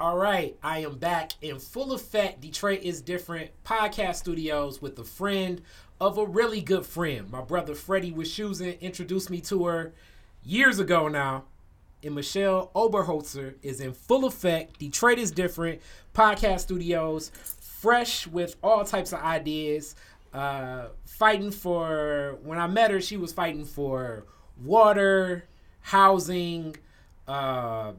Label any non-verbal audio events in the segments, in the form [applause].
All right, I am back in full effect. Detroit is different podcast studios with a friend of a really good friend. My brother Freddie Wischusen introduced me to her years ago now. And Michelle Oberholtzer is in full effect. Detroit is different. Podcast studios, fresh with all types of ideas. Uh, fighting for, when I met her, she was fighting for water, housing, uh,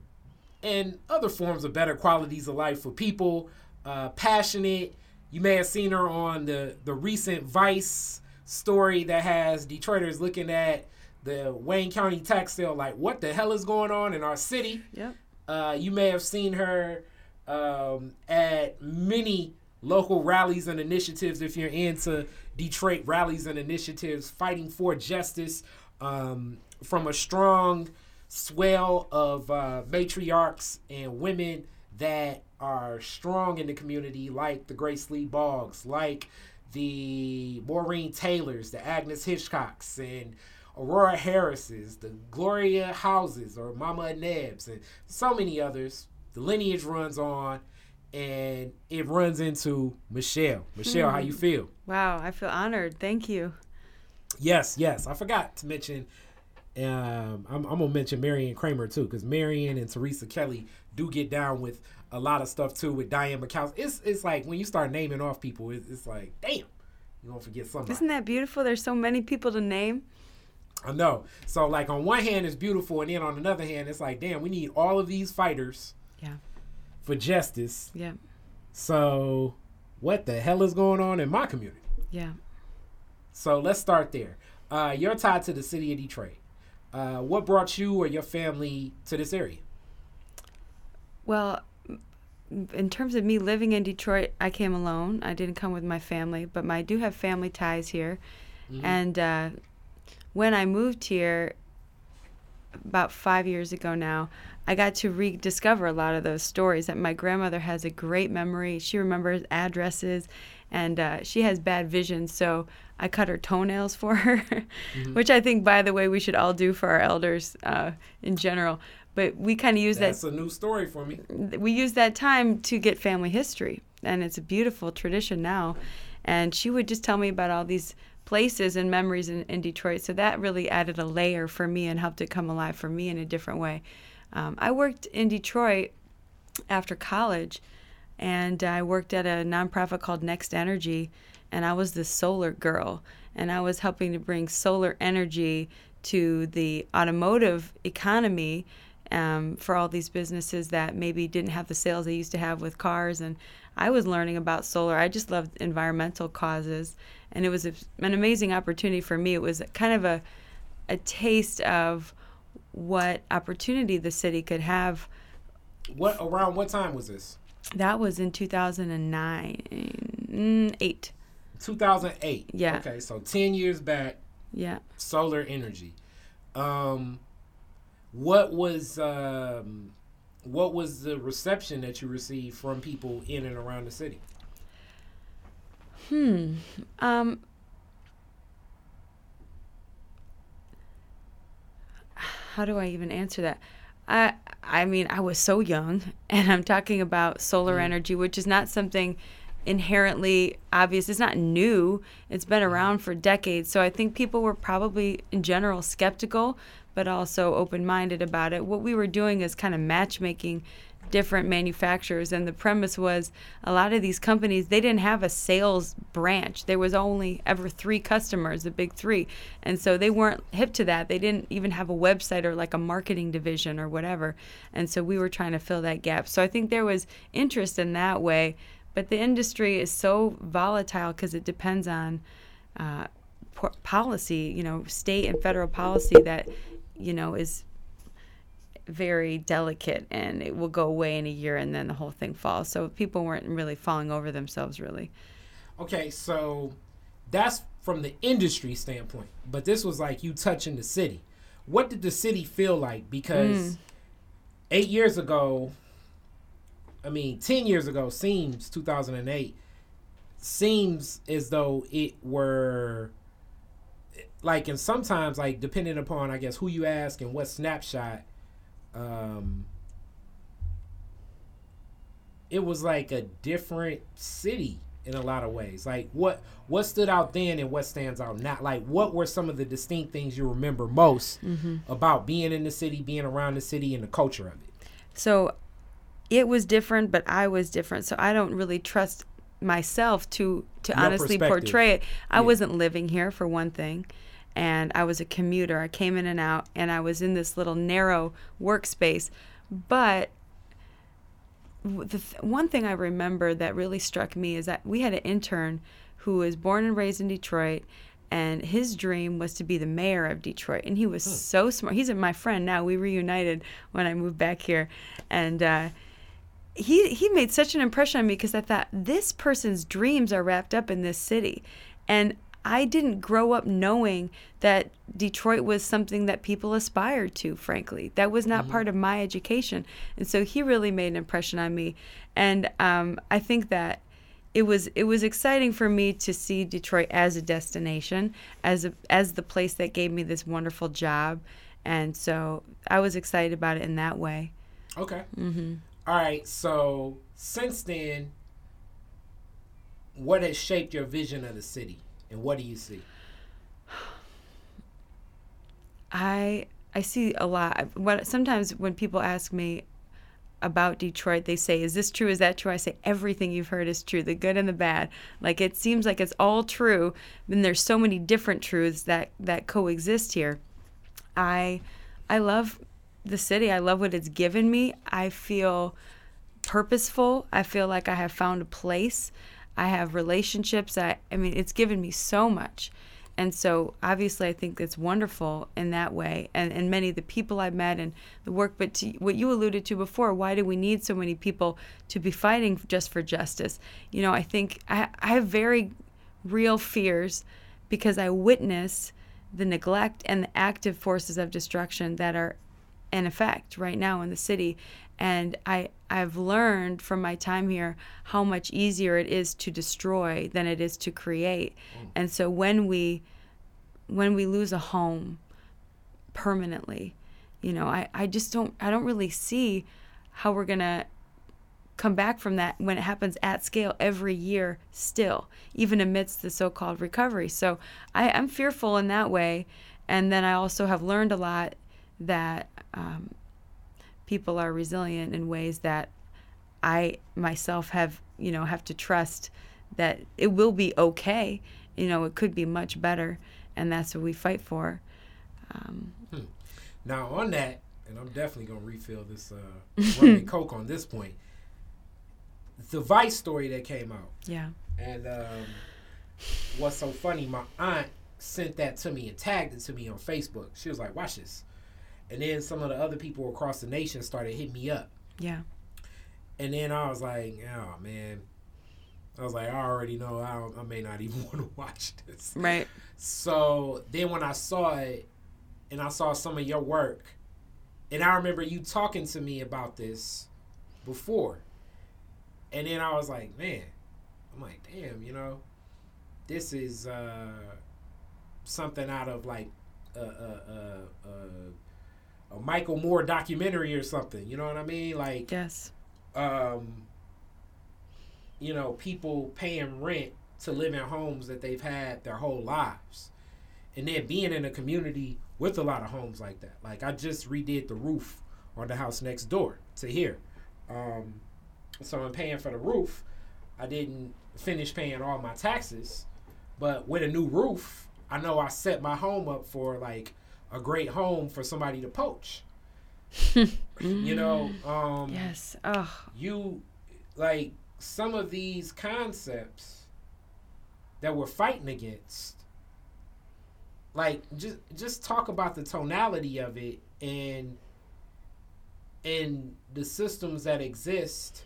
and other forms of better qualities of life for people. Uh, passionate. You may have seen her on the the recent Vice story that has Detroiters looking at the Wayne County tax sale, like what the hell is going on in our city. Yep. Uh, you may have seen her um, at many local rallies and initiatives if you're into Detroit rallies and initiatives, fighting for justice um, from a strong swell of uh, matriarchs and women that are strong in the community, like the Grace Lee Boggs, like the Maureen Taylors, the Agnes Hitchcocks, and Aurora Harris's, the Gloria Houses, or Mama Nebs, and so many others. The lineage runs on, and it runs into Michelle. Michelle, how you feel? Wow, I feel honored. Thank you. Yes, yes. I forgot to mention. Um, I'm, I'm gonna mention Marion Kramer too, because Marion and Teresa Kelly do get down with a lot of stuff too with Diane McCown. It's it's like when you start naming off people, it's, it's like damn, you gonna forget somebody. Isn't that beautiful? There's so many people to name. I know. So like on one hand it's beautiful, and then on another hand it's like damn, we need all of these fighters. Yeah. For justice. Yeah. So, what the hell is going on in my community? Yeah. So let's start there. Uh, you're tied to the city of Detroit. Uh, what brought you or your family to this area? Well, in terms of me living in Detroit, I came alone. I didn't come with my family, but my, I do have family ties here. Mm-hmm. And uh, when I moved here about five years ago now, I got to rediscover a lot of those stories. That my grandmother has a great memory. She remembers addresses, and uh, she has bad vision. So I cut her toenails for her, mm-hmm. which I think, by the way, we should all do for our elders uh, in general. But we kind of use That's that. That's a new story for me. We use that time to get family history, and it's a beautiful tradition now. And she would just tell me about all these places and memories in, in Detroit. So that really added a layer for me and helped it come alive for me in a different way. Um, I worked in Detroit after college, and I worked at a nonprofit called NextEnergy, and I was the solar girl, and I was helping to bring solar energy to the automotive economy um, for all these businesses that maybe didn't have the sales they used to have with cars. And I was learning about solar. I just loved environmental causes, and it was a, an amazing opportunity for me. It was kind of a a taste of what opportunity the city could have. What around what time was this? That was in 2009, 8. 2008. Yeah. Okay, so 10 years back. Yeah. Solar energy. Um what was um what was the reception that you received from people in and around the city? Hmm. Um how do I even answer that? I I mean, I was so young, [laughs] and I'm talking about solar mm. energy, which is not something inherently obvious. It's not new. It's been mm-hmm. around for decades. So I think people were probably in general skeptical, but also open-minded about it. What we were doing is kind of matchmaking different manufacturers and the premise was a lot of these companies they didn't have a sales branch there was only ever three customers the big three and so they weren't hip to that they didn't even have a website or like a marketing division or whatever and so we were trying to fill that gap so i think there was interest in that way but the industry is so volatile because it depends on uh, policy you know state and federal policy that you know is very delicate and it will go away in a year and then the whole thing falls. So people weren't really falling over themselves really. Okay, so that's from the industry standpoint. But this was like you touching the city. What did the city feel like? Because mm. eight years ago, I mean, 10 years ago, seems 2008, seems as though it were like, and sometimes, like, depending upon, I guess, who you ask and what snapshot, um, it was like a different city in a lot of ways. Like what what stood out then and what stands out now? Like what were some of the distinct things you remember most Mm-hmm. about being in the city, being around the city, and the culture of it? So it was different, but I was different. So I don't really trust myself to to Your honestly portray it. I Yeah. wasn't living here for one thing. And I was a commuter. I came in and out and I was in this little narrow workspace. But the th- one thing I remember that really struck me is that we had an intern who was born and raised in Detroit, and his dream was to be the mayor of Detroit. And he was so smart. He's my friend now. We reunited when I moved back here, and uh, he he made such an impression on me because I thought this person's dreams are wrapped up in this city, and I didn't grow up knowing that Detroit was something that people aspired to. Frankly, that was not part of my education, and so he really made an impression on me, and um, I think that it was it was exciting for me to see Detroit as a destination, as a, as the place that gave me this wonderful job, and so I was excited about it in that way. Okay. Mm-hmm. Right. So since then, what has shaped your vision of the city, and what do you see? I I see a lot. What sometimes when people ask me about Detroit, they say, "Is this true? Is that true?" I say, "Everything you've heard is true, the good and the bad." Like it seems like it's all true, and there's so many different truths that that coexist here. I I love the city. I love what it's given me. I feel purposeful. I feel like I have found a place. I have relationships. I I mean, it's given me so much. And so obviously I think it's wonderful in that way and, and many of the people I've met and the work but to, what you alluded to before, why do we need so many people to be fighting just for justice? You know, I think I, I have very real fears because I witness the neglect and the active forces of destruction that are in effect right now in the city and I I've learned from my time here how much easier it is to destroy than it is to create. Mm. And so when we when we lose a home permanently, you know, I, I just don't I don't really see how we're gonna come back from that when it happens at scale every year still, even amidst the so called recovery. So I, I'm fearful in that way. And then I also have learned a lot that um, people are resilient in ways that I myself have, you know, have to trust that it will be okay. You know, it could be much better, and that's what we fight for. Um, Now on that, and I'm definitely gonna refill this uh, [laughs] rum and coke on this point. The Vice story that came out, yeah, and um, what's so funny, my aunt sent that to me and tagged it to me on Facebook. She was like, "Watch this," and then some of the other people across the nation started hitting me up, yeah, and then I was like, "Oh man." I was like, I already know I, don't, I may not even [laughs] want to watch this. right, So then when I saw it and I saw some of your work, and I remember you talking to me about this before. And then I was like, man, I'm like, damn, you know, this is uh, something out of like a, a, a, a, a Michael Moore documentary or something. You know what I mean? Like, yes, um, you know, people paying rent to live in homes that they've had their whole lives. And then being in a community with a lot of homes like that. Like I just redid the roof on the house next door to here. Um, so I'm paying for the roof. I didn't finish paying all my taxes, but with a new roof, I know I set my home up for like a great home for somebody to poach. [laughs] you know, um, yes. Oh, you like some of these concepts that we're fighting against like just just talk about the tonality of it and and the systems that exist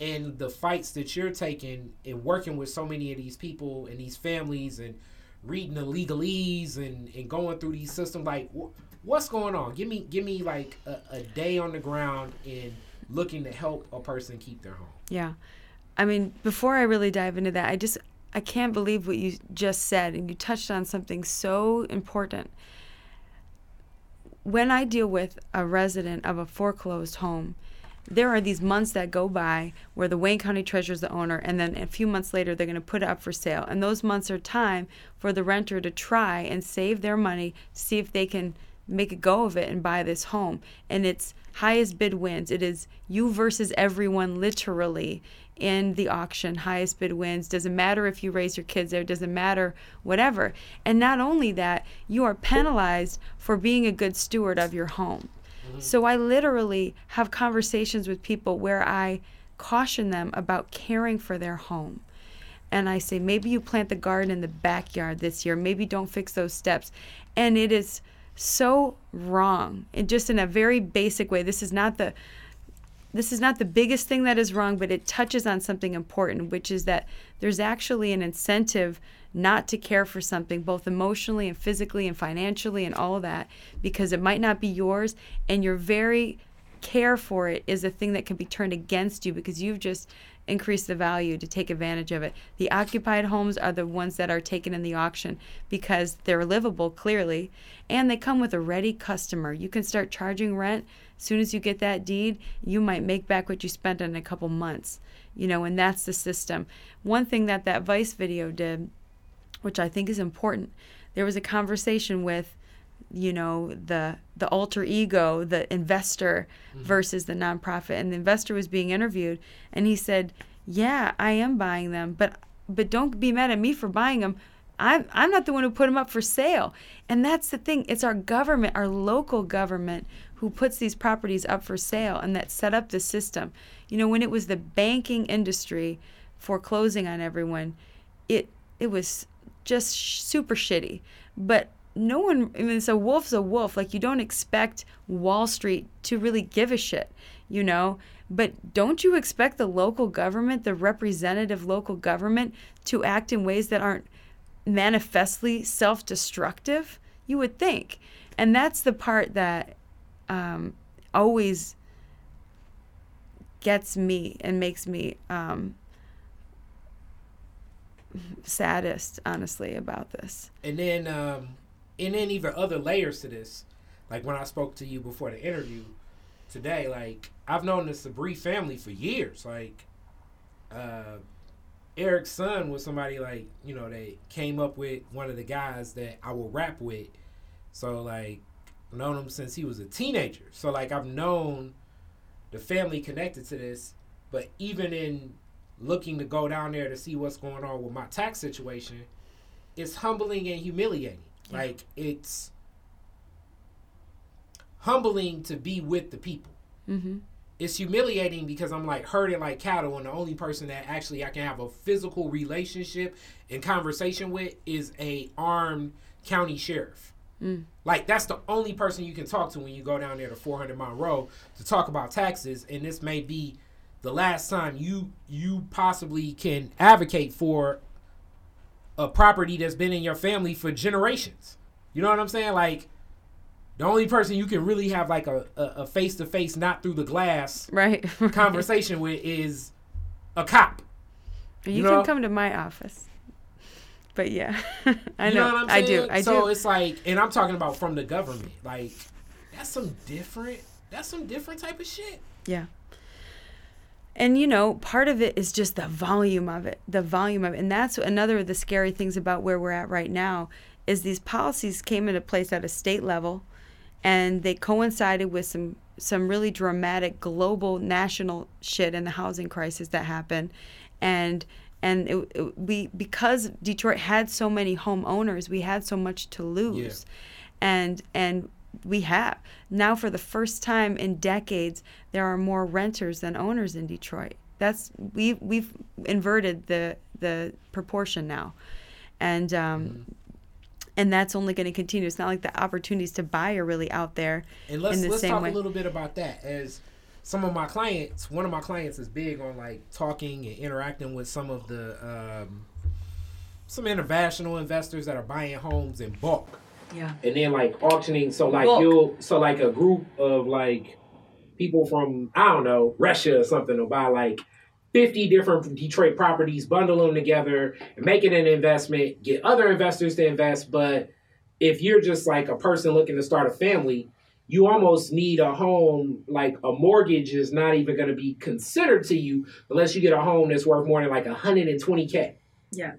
and the fights that you're taking and working with so many of these people and these families and reading the legalese and, and going through these systems like wh- what's going on give me give me like a, a day on the ground and looking to help a person keep their home Yeah. I mean, before I really dive into that, I just I can't believe what you just said and you touched on something so important. When I deal with a resident of a foreclosed home there are these months that go by where the Wayne County Treasurer is the owner, and then a few months later they're going to put it up for sale. And those months are time for the renter to try and save their money see if they can make a go of it and buy this home. And it's highest bid wins. It is you versus everyone, literally, in the auction. Highest bid wins. Doesn't matter if you raise your kids there, doesn't matter, whatever. And not only that, you are penalized for being a good steward of your home. Mm-hmm. So I literally have conversations with people where I caution them about caring for their home. And I say, maybe you plant the garden in the backyard this year. Maybe don't fix those steps. And it is so wrong. And just in a very basic way, this is not the this is not the biggest thing that is wrong, but it touches on something important, which is that there's actually an incentive not to care for something, both emotionally and physically and financially and all of that, because it might not be yours, and your very care for it is a thing that can be turned against you because you've just increased the value to take advantage of it. The occupied homes are the ones that are taken in the auction because they're livable, clearly, and they come with a ready customer. You can start charging rent soon as you get that deed, you might make back what you spent in a couple months, you know, and that's the system. One thing that that Vice video did, which I think is important, there was a conversation with, you know, the the alter ego, the investor mm-hmm. versus the nonprofit, and the investor was being interviewed, and he said, "Yeah, I am buying them, but but don't be mad at me for buying them." I'm, I'm not the one who put them up for sale. And that's the thing. It's our government, our local government, who puts these properties up for sale and that set up the system. You know, when it was the banking industry foreclosing on everyone, it it was just sh- super shitty. But no one I mean it's a wolf's a wolf. Like you don't expect Wall Street to really give a shit, you know? But don't you expect the local government, the representative local government to act in ways that aren't manifestly self-destructive? You would think. And that's the part that um, always gets me and makes me um, saddest, honestly, about this. And then, um, and then even other layers to this. Like when I spoke to you before the interview today, like I've known the Sabri family for years. Like uh, Eric's son was somebody like you know they came up with one of the guys that I will rap with. So like known him since he was a teenager. So like I've known the family connected to this, but even in looking to go down there to see what's going on with my tax situation, it's humbling and humiliating. Yeah. Like it's humbling to be with the people. Mm-hmm. It's humiliating because I'm like herding like cattle, and the only person that actually I can have a physical relationship and conversation with is a armed county sheriff. Mm. Like that's the only person you can talk to when you go down there to 400 Monroe to talk about taxes, and this may be the last time you you possibly can advocate for a property that's been in your family for generations. You know what I'm saying? Like the only person you can really have like a a face to face, not through the glass, [laughs] right, conversation with is a cop. You, you know? can come to my office but yeah, [laughs] I you know. know i do. I so do. it's like, and I'm talking about from the government. Like, that's some different. That's some different type of shit. Yeah. And you know, part of it is just the volume of it, the volume of it, and that's another of the scary things about where we're at right now. Is these policies came into place at a state level, and they coincided with some some really dramatic global national shit in the housing crisis that happened, and and it, it, we because Detroit had so many homeowners, we had so much to lose, yeah. and and we have now for the first time in decades there are more renters than owners in Detroit. That's we we've inverted the the proportion now, and um, mm-hmm. and that's only going to continue. It's not like the opportunities to buy are really out there. And let's let's talk way. a little bit about that as some of my clients, one of my clients is big on like talking and interacting with some of the um, some international investors that are buying homes in bulk. Yeah. And then like auctioning, so like bulk. you'll so like a group of like people from I don't know Russia or something will buy like 50 different Detroit properties, bundle them together, and make it an investment, get other investors to invest. But if you're just like a person looking to start a family, you almost need a home like a mortgage is not even going to be considered to you unless you get a home that's worth more than like 120k. Yeah.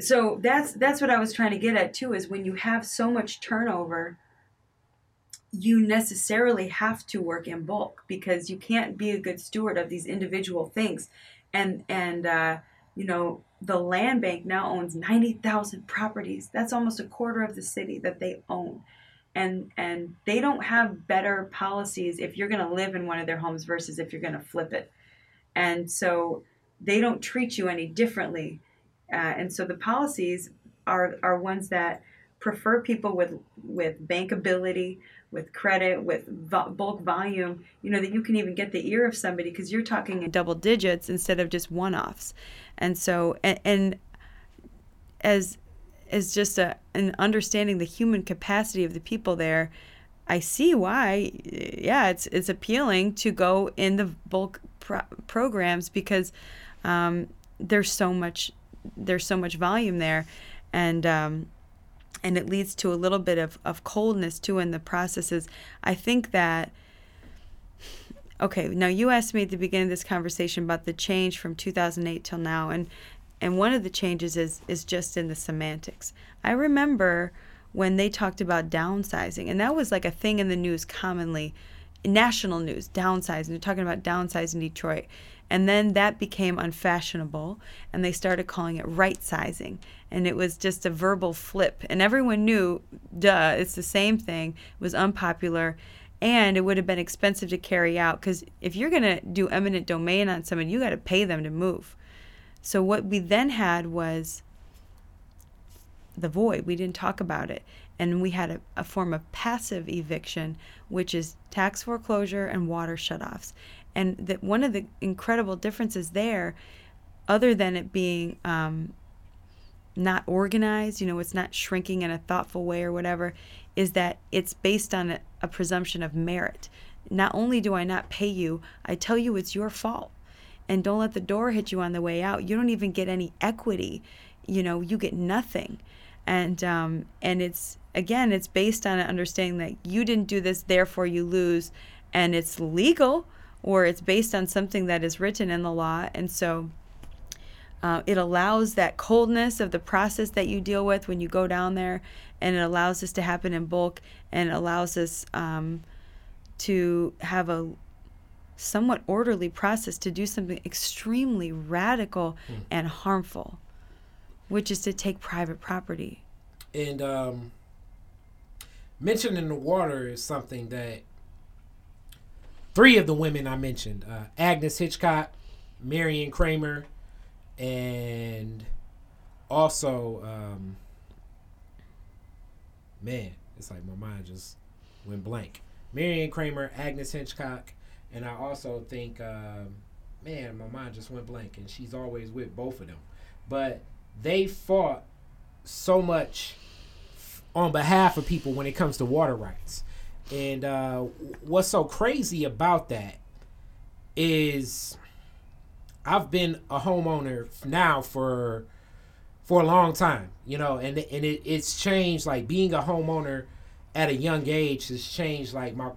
So that's that's what I was trying to get at too is when you have so much turnover you necessarily have to work in bulk because you can't be a good steward of these individual things and and uh, you know the land bank now owns 90,000 properties that's almost a quarter of the city that they own and and they don't have better policies if you're going to live in one of their homes versus if you're going to flip it. And so they don't treat you any differently uh, and so the policies are are ones that prefer people with with bankability with credit with vo- bulk volume you know that you can even get the ear of somebody because you're talking in double digits instead of just one-offs. And so and, and as is just a an understanding the human capacity of the people there. I see why, yeah, it's it's appealing to go in the bulk pro- programs because um, there's so much there's so much volume there, and um, and it leads to a little bit of, of coldness too in the processes. I think that okay, now you asked me at the beginning of this conversation about the change from 2008 till now, and and one of the changes is is just in the semantics. I remember when they talked about downsizing, and that was like a thing in the news commonly, national news, downsizing. They're talking about downsizing Detroit. And then that became unfashionable, and they started calling it right sizing. And it was just a verbal flip. And everyone knew, duh, it's the same thing. It was unpopular, and it would have been expensive to carry out because if you're going to do eminent domain on someone, you got to pay them to move. So what we then had was the void. We didn't talk about it. And we had a, a form of passive eviction, which is tax foreclosure and water shutoffs. And that one of the incredible differences there, other than it being um, not organized, you know, it's not shrinking in a thoughtful way or whatever, is that it's based on a, a presumption of merit. Not only do I not pay you, I tell you it's your fault and don't let the door hit you on the way out. You don't even get any equity. You know, you get nothing. And um, and it's again, it's based on an understanding that you didn't do this, therefore you lose, and it's legal, or it's based on something that is written in the law, and so. Uh, it allows that coldness of the process that you deal with when you go down there, and it allows this to happen in bulk, and allows us um, to have a somewhat orderly process to do something extremely radical mm. and harmful, which is to take private property. And um, mentioning the water is something that three of the women I mentioned uh, Agnes Hitchcock, Marion Kramer, and also, um, man, it's like my mind just went blank. Marion Kramer, Agnes Hitchcock, and I also think, uh, man, my mind just went blank, and she's always with both of them. But they fought so much on behalf of people when it comes to water rights. And uh, what's so crazy about that is I've been a homeowner now for for a long time, you know, and and it, it's changed. Like being a homeowner at a young age has changed like my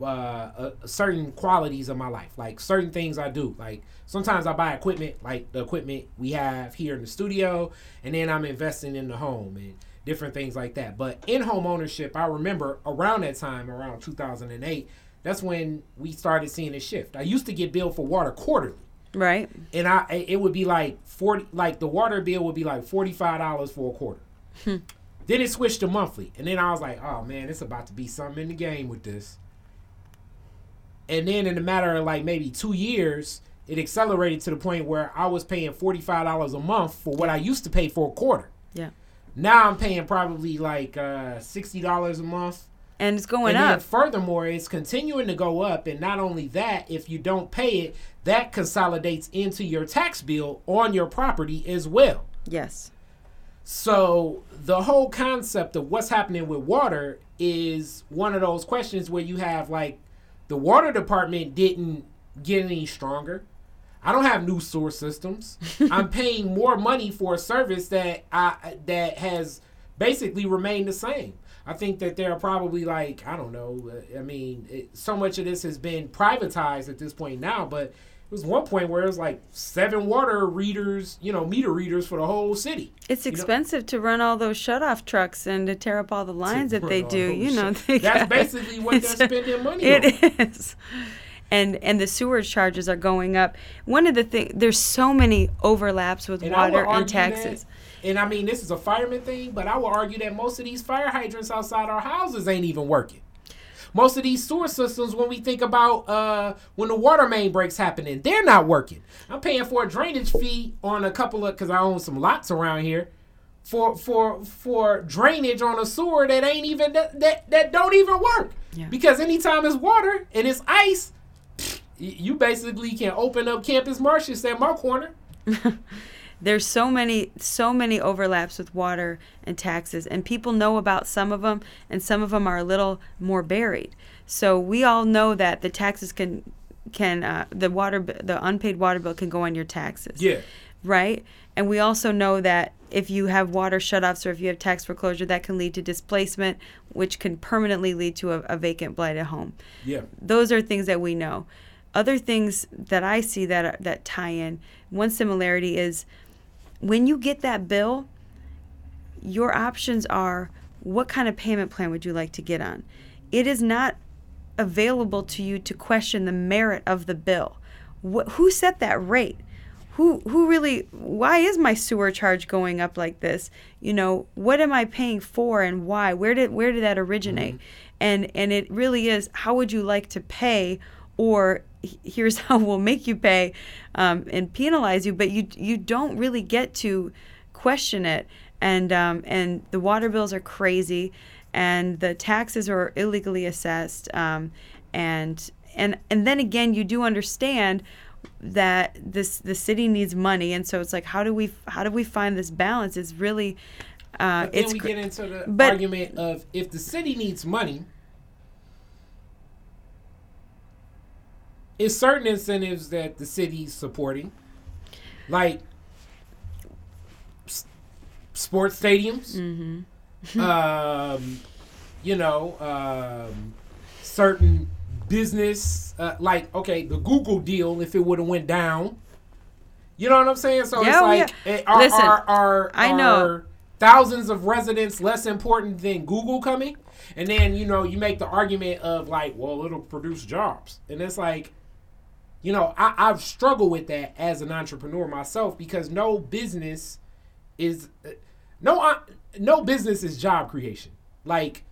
uh, uh, certain qualities of my life, like certain things I do. Like sometimes I buy equipment, like the equipment we have here in the studio, and then I'm investing in the home and different things like that. But in home ownership, I remember around that time, around 2008, that's when we started seeing a shift. I used to get billed for water quarterly. Right. And I it would be like 40 like the water bill would be like $45 for a quarter. Hmm. Then it switched to monthly. And then I was like, "Oh man, it's about to be something in the game with this." And then in a matter of like maybe two years, it accelerated to the point where I was paying forty five dollars a month for what I used to pay for a quarter. Yeah. Now I'm paying probably like uh, sixty dollars a month. And it's going up. and up. furthermore, it's continuing to go up. And not only that, if you don't pay it, that consolidates into your tax bill on your property as well. Yes. So the whole concept of what's happening with water is one of those questions where you have like the water department didn't get any stronger. I don't have new sewer systems. [laughs] I'm paying more money for a service that I that has basically remained the same. I think that there are probably like I don't know. I mean, it, so much of this has been privatized at this point now, but was one point where it was like seven water readers, you know, meter readers for the whole city. It's You know- expensive to run all those shut-off trucks and to tear up all the lines that they [laughs] do. You know, they That's basically what they're spending money on. It is. And and the sewage charges are going up. One of the things there's so many overlaps with And water and taxes. that- and I mean, this is a fireman thing, but I will argue that most of these fire hydrants outside our houses ain't even working. Most of these sewer systems, when we think about uh, when the water main breaks happening, they're not working. I'm paying for a drainage fee on a couple of because I own some lots around here for for for drainage on a sewer that ain't even that that, that don't even work. Yeah. Because anytime it's water and it's ice, you basically can open up Campus Martius at my corner. [laughs] there's so many so many overlaps with water and taxes and people know about some of them and some of them are a little more buried so we all know that the taxes can can uh, the water the unpaid water bill can go on your taxes Yeah. right and we also know that if you have water shutoffs or if you have tax foreclosure that can lead to displacement which can permanently lead to a, a vacant blighted home Yeah. those are things that we know. Other things that I see that are, that tie in. One similarity is when you get that bill, your options are what kind of payment plan would you like to get on? It is not available to you to question the merit of the bill. Wh- who set that rate? Who who really why is my sewer charge going up like this? You know, what am I paying for and why? Where did where did that originate? Mm-hmm. And and it really is how would you like to pay or here's [laughs] how we'll make you pay um, and penalize you but you you don't really get to question it. And um, and the water bills are crazy and the taxes are illegally assessed um, and and and then again you do understand that this the city needs money and so it's like how do we how do we find this balance? It's really uh, But then it's we get into the argument of if the city needs money, it's certain incentives that the city's supporting, like s- sports stadiums. Mm-hmm. [laughs] um, you know, um, certain business, uh, like okay, the Google deal. If it would have went down, you know what I'm saying. So Yeah, it's oh, like, yeah. are, Listen, are, are, I know. are thousands of residents less important than Google coming? And then you know you make the argument of like, well, it'll produce jobs, and it's like, you know, I, I've struggled with that as an entrepreneur myself because no business is no no business is job creation. Like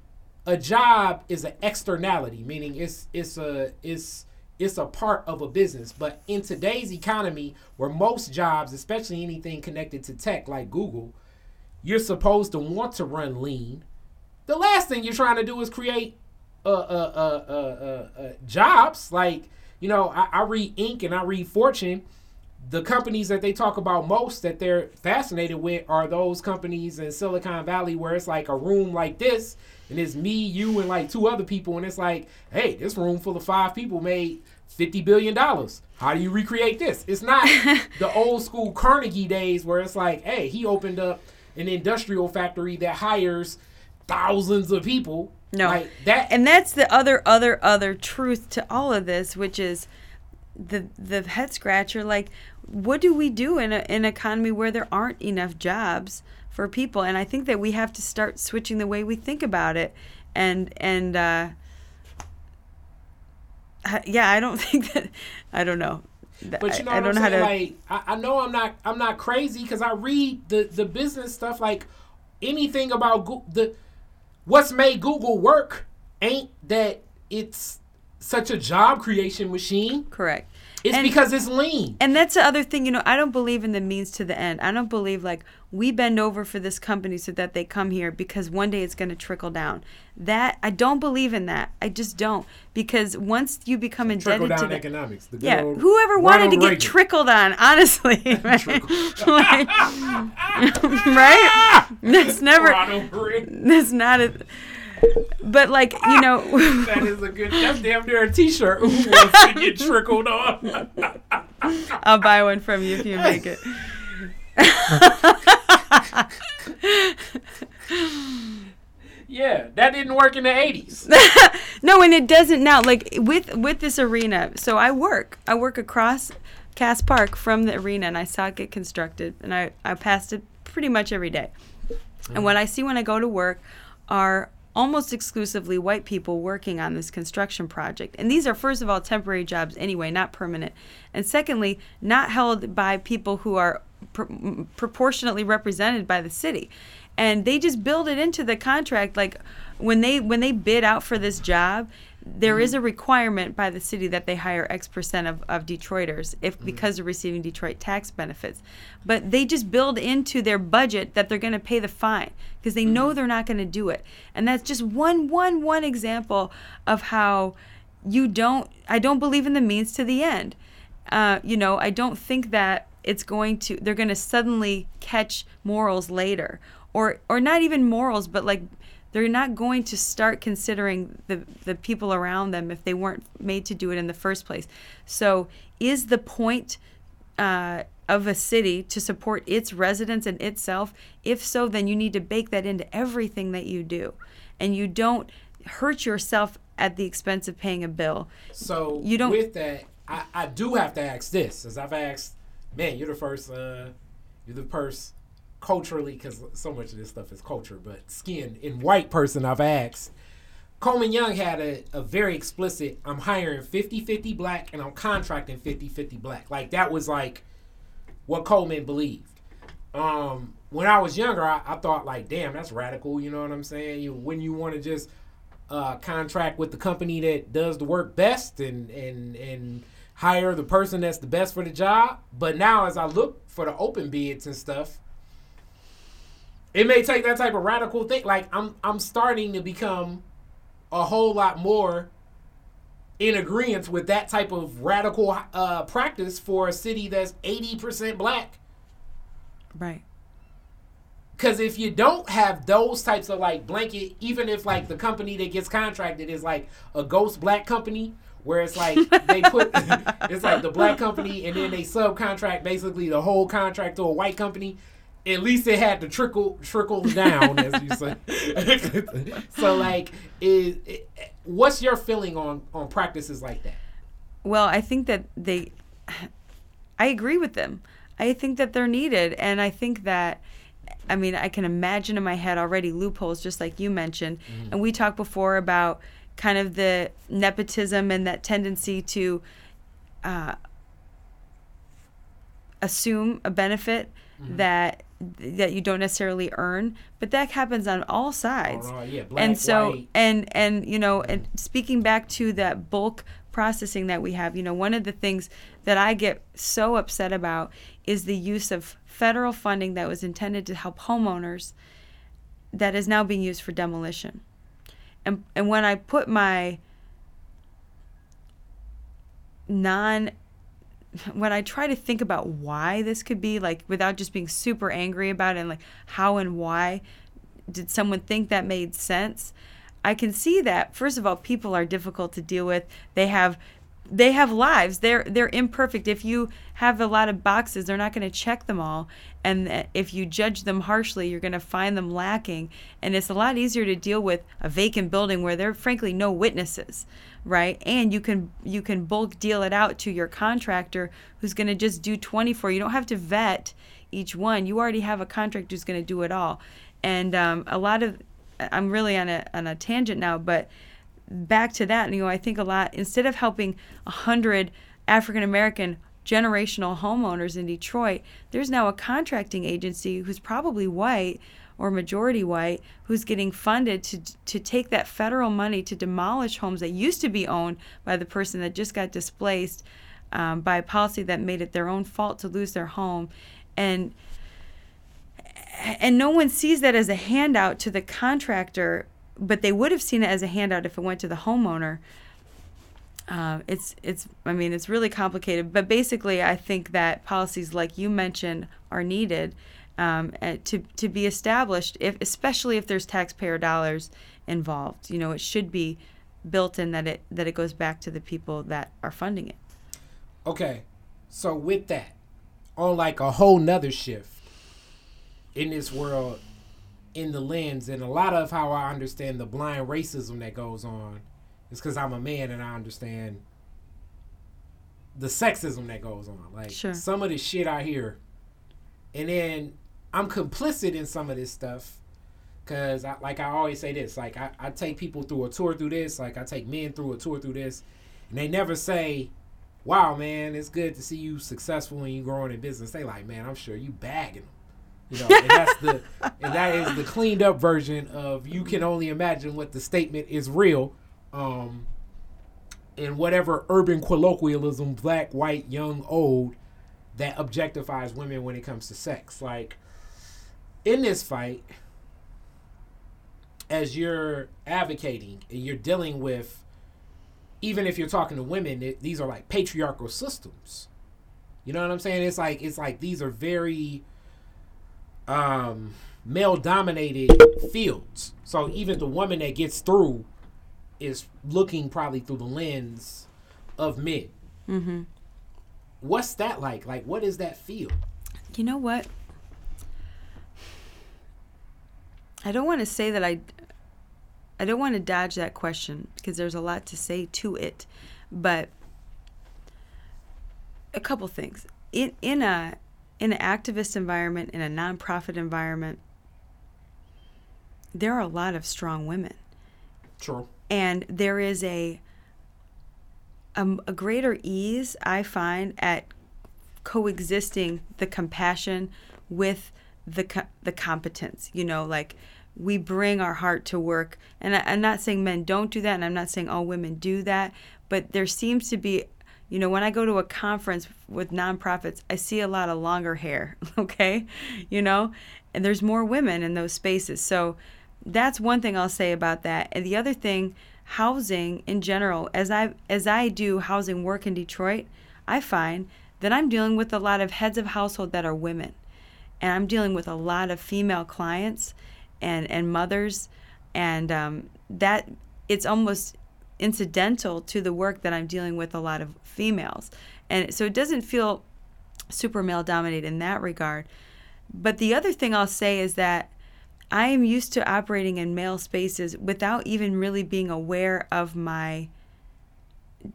a job is an externality, meaning it's it's a it's it's a part of a business. But in today's economy, where most jobs, especially anything connected to tech like Google, you're supposed to want to run lean. The last thing you're trying to do is create uh, uh, uh, uh, uh, uh, jobs. Like, you know, I, I read Inc. and I read Fortune. The companies that they talk about most that they're fascinated with are those companies in Silicon Valley where it's like a room like this, and it's me, you, and like two other people, and it's like, hey, this room full of five people made fifty billion dollars. How do you recreate this? It's not [laughs] the old school Carnegie days where it's like, hey, he opened up an industrial factory that hires thousands of people. No. like that. and that's the other other other truth to all of this which is the the head scratcher like what do we do in, a, in an economy where there aren't enough jobs for people and i think that we have to start switching the way we think about it and and uh yeah i don't [laughs] think that i don't know But you know I, I what don't I'm know how saying? to Like, I, I know I'm not I'm not crazy because I read the the business stuff. Like anything about Goo- the what's made Google work ain't that it's such a job creation machine. correct It's And- because it's lean. And that's the other thing, you know, I don't believe in the means to the end. I don't believe like we bend over for this company so that they come here because one day it's going to trickle down. That I don't believe in that. I just don't because once you become indebted to down the, economics. The yeah, whoever wanted Ronald to get Reagan. trickled on, honestly, [laughs] right? [laughs] Like, [laughs] right? That's never. That's not a. But like you know, [laughs] That is a good. That's damn near a T-shirt. Who wants to get trickled on? I'll buy one from you if you make it. Yeah, that didn't work in the eighties. [laughs] no, and it doesn't now. Like with with this arena, so I work. I work across Cass Park from the arena, and I saw it get constructed, and I I passed it pretty much every day. And mm. what I see when I go to work are almost exclusively white people working on this construction project. And these are, first of all, temporary jobs anyway, not permanent. And secondly, not held by people who are pr- proportionately represented by the city. And they just build it into the contract like when they when they bid out for this job, there is mm-hmm. a requirement by the city that they hire X percent of, of Detroiters if mm-hmm. because they're receiving Detroit tax benefits. But they just build into their budget that they're going to pay the fine because they know mm-hmm. they're not going to do it. And that's just one one one example of how you don't I don't believe in the means to the end. Uh, you know, I don't think that it's going to they're going to suddenly catch morals later or or not even morals but like they're not going to start considering the the people around them if they weren't made to do it in the first place. So, is the point uh, of a city to support its residents and itself? If so, then you need to bake that into everything that you do, and you don't hurt yourself at the expense of paying a bill. So You don't- with that, I, I do have to ask this, as I've asked. Man, you're the first. Uh, you're the first culturally, because so much of this stuff is culture, but skin in white person I've asked. Coleman Young had a, a very explicit. I'm hiring 50-50 black and I'm contracting 50-50 black. Like that was like what Coleman believed. Um, when I was younger, I, I thought like, damn, that's radical. You know what I'm saying? You when you want to just uh, contract with the company that does the work best and and and hire the person that's the best for the job. But now, as I look for the open bids and stuff, it may take that type of radical thing. Like I'm I'm starting to become a whole lot more in agreement with that type of radical uh, practice for a city that's 80% black. Right. Because if you don't have those types of like blanket, even if like the company that gets contracted is like a ghost black company, where it's like they put [laughs] it's like the black company and then they subcontract basically the whole contract to a white company. At least it had to trickle trickle down, as you say. [laughs] so like, is what's your feeling on on practices like that? Well, I think that they, I agree with them. I think that they're needed. And I think that, I mean, I can imagine in my head already loopholes, just like you mentioned. And we talked before about kind of the nepotism and that tendency to uh, assume a benefit that that you don't necessarily earn but that happens on all sides yeah, black, and so white. and and you know and speaking back to that bulk processing that we have you know one of the things that i get so upset about is the use of federal funding that was intended to help homeowners that is now being used for demolition and and when i put my non when I try to think about why this could be, like without just being super angry about it and like how and why did someone think that made sense, I can see that first of all, people are difficult to deal with. They have they have lives. They're they're imperfect. If you have a lot of boxes, they're not going to check them all. And uh, if you judge them harshly, you're going to find them lacking. And it's a lot easier to deal with a vacant building where there are frankly no witnesses, right? And you can you can bulk deal it out to your contractor who's going to just do 24 you. Don't have to vet each one. You already have a contractor who's going to do it all. And um, a lot of I'm really on a on a tangent now, but back to that, you know, I think a lot instead of helping a hundred African American generational homeowners in Detroit, there's now a contracting agency who's probably white or majority white who's getting funded to to take that federal money to demolish homes that used to be owned by the person that just got displaced um, by a policy that made it their own fault to lose their home, and and no one sees that as a handout to the contractor, but they would have seen it as a handout if it went to the homeowner. Uh, it's it's I mean it's really complicated, but basically I think that policies like you mentioned are needed um, to to be established, if especially if there's taxpayer dollars involved. You know, it should be built in that it that it goes back to the people that are funding it. Okay, so with that, on like a whole nother shift in this world, in the lens, and a lot of how I understand the blind racism that goes on is because I'm a man and I understand the sexism that goes on. Like Sure. some of the shit I hear, and then I'm complicit in some of this stuff. Cause I, like I always say this, like I, I take people through a tour through this, like I take men through a tour through this, and they never say, "Wow, man, it's good to see you successful and you growing in business." They like, "Man, I'm sure you bagging them," you know. and that's the [laughs] and that is the cleaned up version of you can only imagine what the statement is real, um, in whatever urban colloquialism, black, white, young, old, that objectifies women when it comes to sex. Like in this fight as you're advocating and you're dealing with even if you're talking to women it, these are like patriarchal systems. You know what i'm saying? It's like it's like these are very um male dominated fields. So even the woman that gets through is looking probably through the lens of men. Mm-hmm. what's that like? Like what does that feel? You know what? I don't want to say that I I don't want to dodge that question because there's a lot to say to it. But a couple things. In in a in an activist environment, in a nonprofit environment, there are a lot of strong women true and there is a um, a greater ease I find at coexisting the compassion with the co- the competence. You know, like we bring our heart to work, and I, I'm not saying men don't do that, and I'm not saying all women do that, but there seems to be. You know, when I go to a conference with nonprofits, I see a lot of longer hair, [laughs] okay? You know, and there's more women in those spaces. So that's one thing I'll say about that. And the other thing, housing in general, as I as I do housing work in Detroit, I find that I'm dealing with a lot of heads of household that are women. And I'm dealing with a lot of female clients and and mothers and um, that it's almost incidental to the work that I'm dealing with a lot of females. And so it doesn't feel super male dominated in that regard. But the other thing I'll say is that I am used to operating in male spaces without even really being aware of my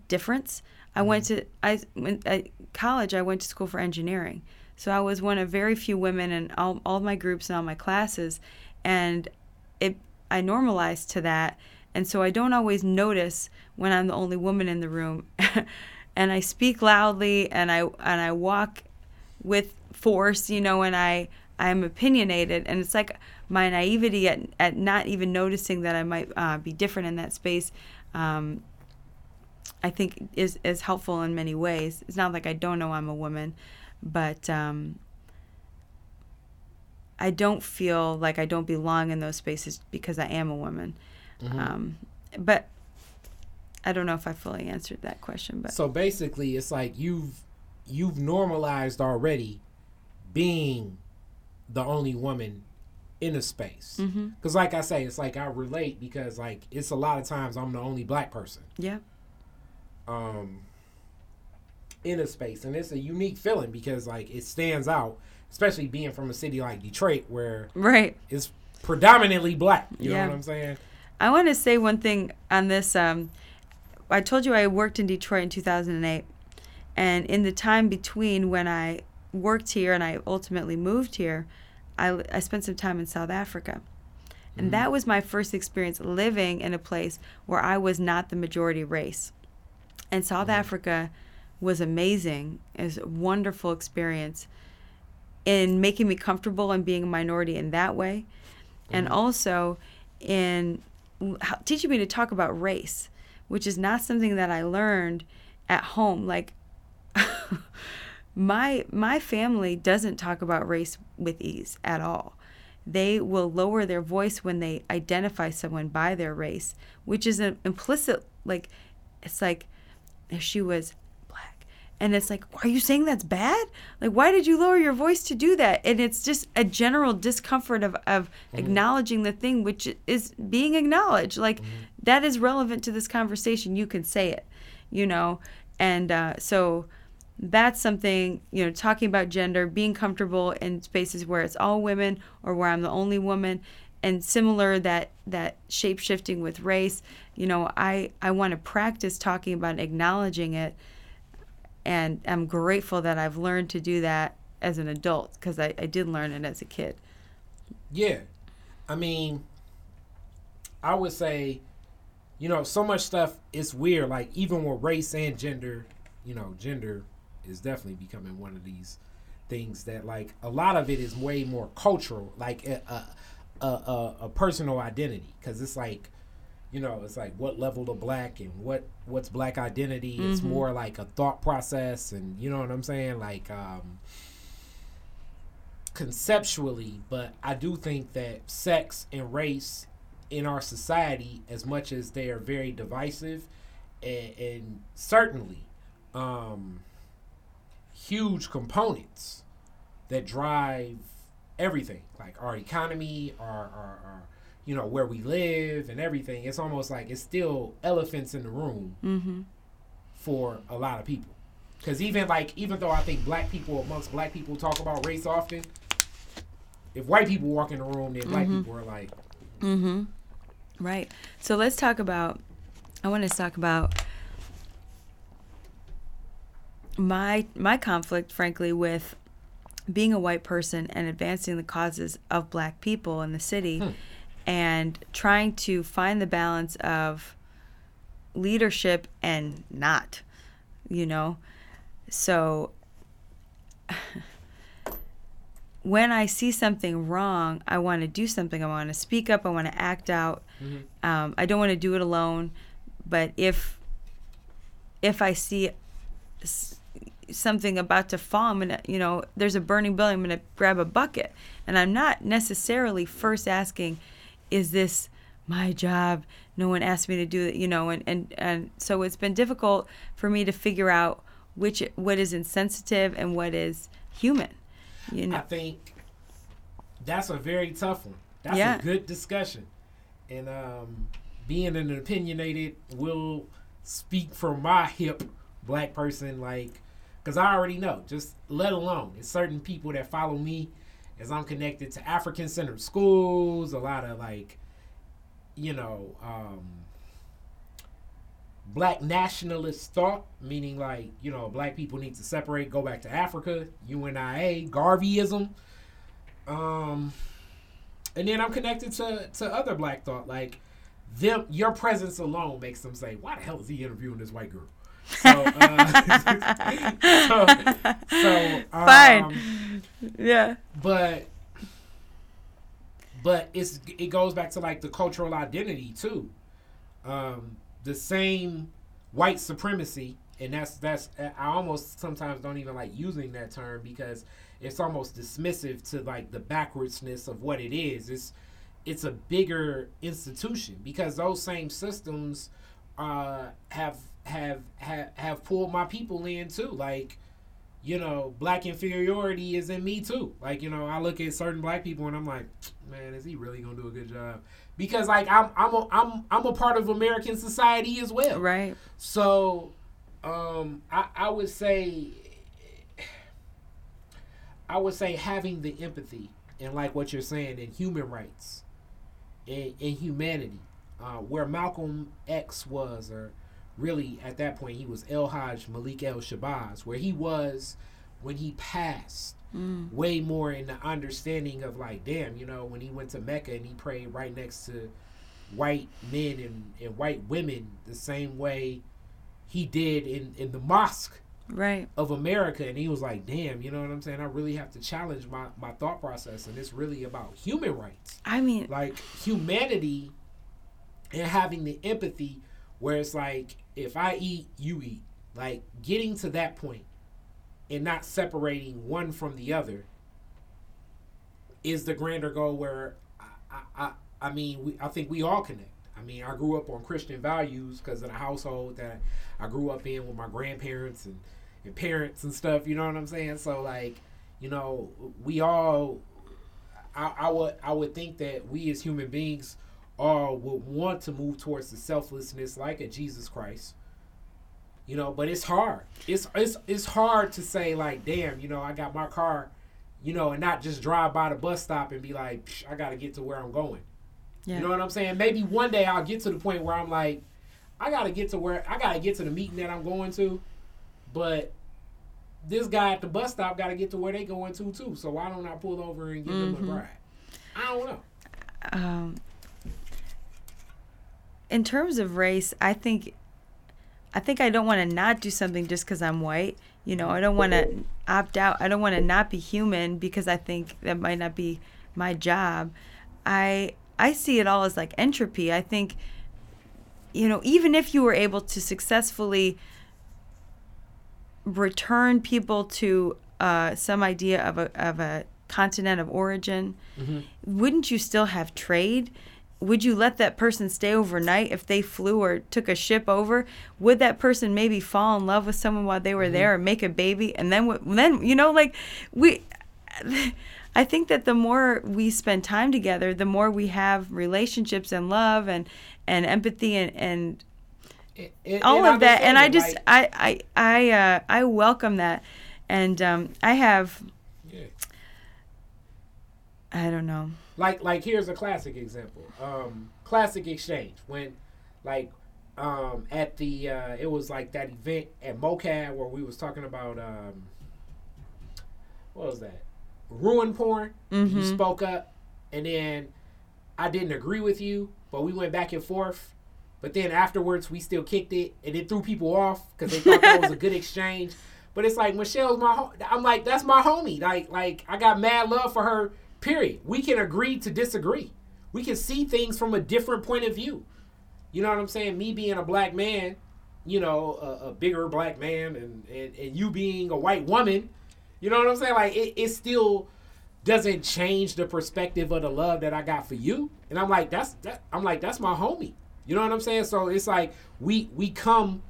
difference. I went to I went at college. I went to school for engineering, so I was one of very few women in all, all my groups and all my classes, and it I normalize to that, and so I don't always notice when I'm the only woman in the room, [laughs] and I speak loudly and I and I walk with force, you know, and I I'm opinionated, and it's like my naivety at, at not even noticing that I might uh, be different in that space. Um, I think is is helpful in many ways. It's not like I don't know I'm a woman, but um, I don't feel like I don't belong in those spaces because I am a woman. Um, but I don't know if I fully answered that question. But So basically, it's like you've you've normalized already being the only woman in a space. Because, like I say, it's like I relate because like it's a lot of times I'm the only black person yeah, um, in a space, and it's a unique feeling because like it stands out, especially being from a city like Detroit where right. it's predominantly black. You Yeah. know what I'm saying? I want to say one thing on this. Um, I told you I worked in Detroit in 2008, and in the time between when I worked here and I ultimately moved here, I, I spent some time in South Africa. And that was my first experience living in a place where I was not the majority race. And South Africa was amazing. It was a wonderful experience in making me comfortable and being a minority in that way. And mm-hmm. also in teaching me to talk about race, which is not something that I learned at home. Like [laughs] my my family doesn't talk about race with ease at all. They will lower their voice when they identify someone by their race, which is an implicit like it's like if she was and it's like are you saying that's bad? Like why did you lower your voice to do that? And it's just a general discomfort of, of acknowledging the thing which is being acknowledged. Like that is relevant to this conversation. You can say it you know? And uh, so that's something you know talking about gender being comfortable in spaces where it's all women or where i'm the only woman. And similar that that shape shifting with race. You know i i want to practice talking about acknowledging it and i'm grateful that i've learned to do that as an adult because I, I did learn it as a kid. Yeah. I mean i would say you know so much stuff is weird like even with race and gender you know gender is definitely becoming one of these things that like a lot of it is way more cultural like a, a, a, a personal identity because it's like you know it's like what level of black and what what's black identity mm-hmm. it's more like a thought process and you know what i'm saying like um conceptually but i do think that sex and race in our society as much as they are very divisive and, and certainly um huge components that drive everything, like our economy, our, our, our, you know where we live and everything. It's almost like it's still elephants in the room mm-hmm. for a lot of people. Because even like even though I think black people amongst black people talk about race often, if white people walk in the room, then black mm-hmm. people are like, mm-hmm. Right. So let's talk about. I want to talk about my my conflict, frankly, with being a white person and advancing the causes of black people in the city hmm. And trying to find the balance of leadership and not, you know? So [sighs] when I see something wrong, I want to do something. I want to speak up. I want to act out. Mm-hmm. Um, I don't want to do it alone. But if if I see something about to fall, I'm gonna, you know, there's a burning building, I'm gonna grab a bucket. And I'm not necessarily first asking, is this my job? No one asked me to do it, you know, and, and, and so it's been difficult for me to figure out which what is insensitive and what is human. You know. I think that's a very tough one. That's yeah. a good discussion. And um, being an opinionated will speak from my hip black person like because I already know. Just let alone it's certain people that follow me as I'm connected to African centered schools, a lot of like, you know, um, black nationalist thought, meaning like, you know, black people need to separate, go back to Africa, UNIA, Garveyism. Um, and then I'm connected to, to other black thought, like them your presence alone makes them say, Why the hell is he interviewing this white girl? So, uh, [laughs] so, so um, fine. Yeah. But but it's it goes back to like the cultural identity too. Um, the same white supremacy, and that's that's I almost sometimes don't even like using that term because it's almost dismissive to like the backwardsness of what it is. It's it's a bigger institution because those same systems uh, have have have have pulled my people in too. Like, you know, black inferiority is in me too. Like, you know, I look at certain black people and I'm like, man, is he really gonna do a good job? Because like I'm I'm a, I'm I'm a part of American society as well. Right. So, um, I I would say. I would say having the empathy and like what you're saying in human rights, in, in humanity, uh, where Malcolm X was, or really at that point he was El Haj Malik El Shabazz, where he was when he passed. Mm. Way more in the understanding of like, damn, you know, when he went to Mecca and he prayed right next to white men and, and white women the same way he did in, in the mosque right. of America. And he was like damn you know what I'm saying? I really have to challenge my, my thought process. And it's really about human rights. I mean like humanity and having the empathy where it's like if I eat, you eat. Like getting to that point and not separating one from the other is the grander goal where I, I, I mean, we, I think we all connect. I mean, I grew up on Christian values because of the household that I grew up in with my grandparents and, and parents and stuff. You know what I'm saying? So like, you know, we all, I, I would, I would think that we as human beings or would want to move towards the selflessness like a Jesus Christ. You know, but it's hard. It's it's it's hard to say like, damn, you know, I got my car, you know, and not just drive by the bus stop and be like, I got to get to where I'm going. Yeah. You know what I'm saying? Maybe one day I'll get to the point where I'm like, I gotta get to where I gotta get to the meeting that I'm going to, but this guy at the bus stop gotta get to where they going to too. So why don't I pull over and give them Mm-hmm. a ride? I don't know. um, in terms of race, I think, I think I don't want to not do something just because I'm white. You know, I don't want to opt out. I don't want to not be human because I think that might not be my job. I I see it all as like entropy. I think, you know, even if you were able to successfully return people to uh, some idea of a of a continent of origin, wouldn't you still have trade? Would you let that person stay overnight if they flew or took a ship over? Would that person maybe fall in love with someone while they were there or make a baby? And then, then you know, like we, [laughs] I think that the more we spend time together, the more we have relationships and love and and empathy and and And- and- all of that and i just understanding, i i i uh i welcome that and um i have yeah. I don't know. Like like here's a classic example. Um classic exchange when like um at the uh it was like that event at MOCAD where we was talking about um what was that? Ruin porn? You spoke up and then i didn't agree with you but we went back and forth. But then afterwards we still kicked it and it threw people off because they thought that was a good exchange. [laughs] But it's like michelle's my hom- i'm like that's my homie. Like like i got mad love for her period we can agree to disagree we can see things from a different point of view you know what i'm saying me being a black man you know a, a bigger black man and, and and you being a white woman you know what i'm saying like it, it still doesn't change the perspective of the love that I got for you. And I'm like, that's that I'm like, that's my homie. You know what I'm saying? So it's like we we come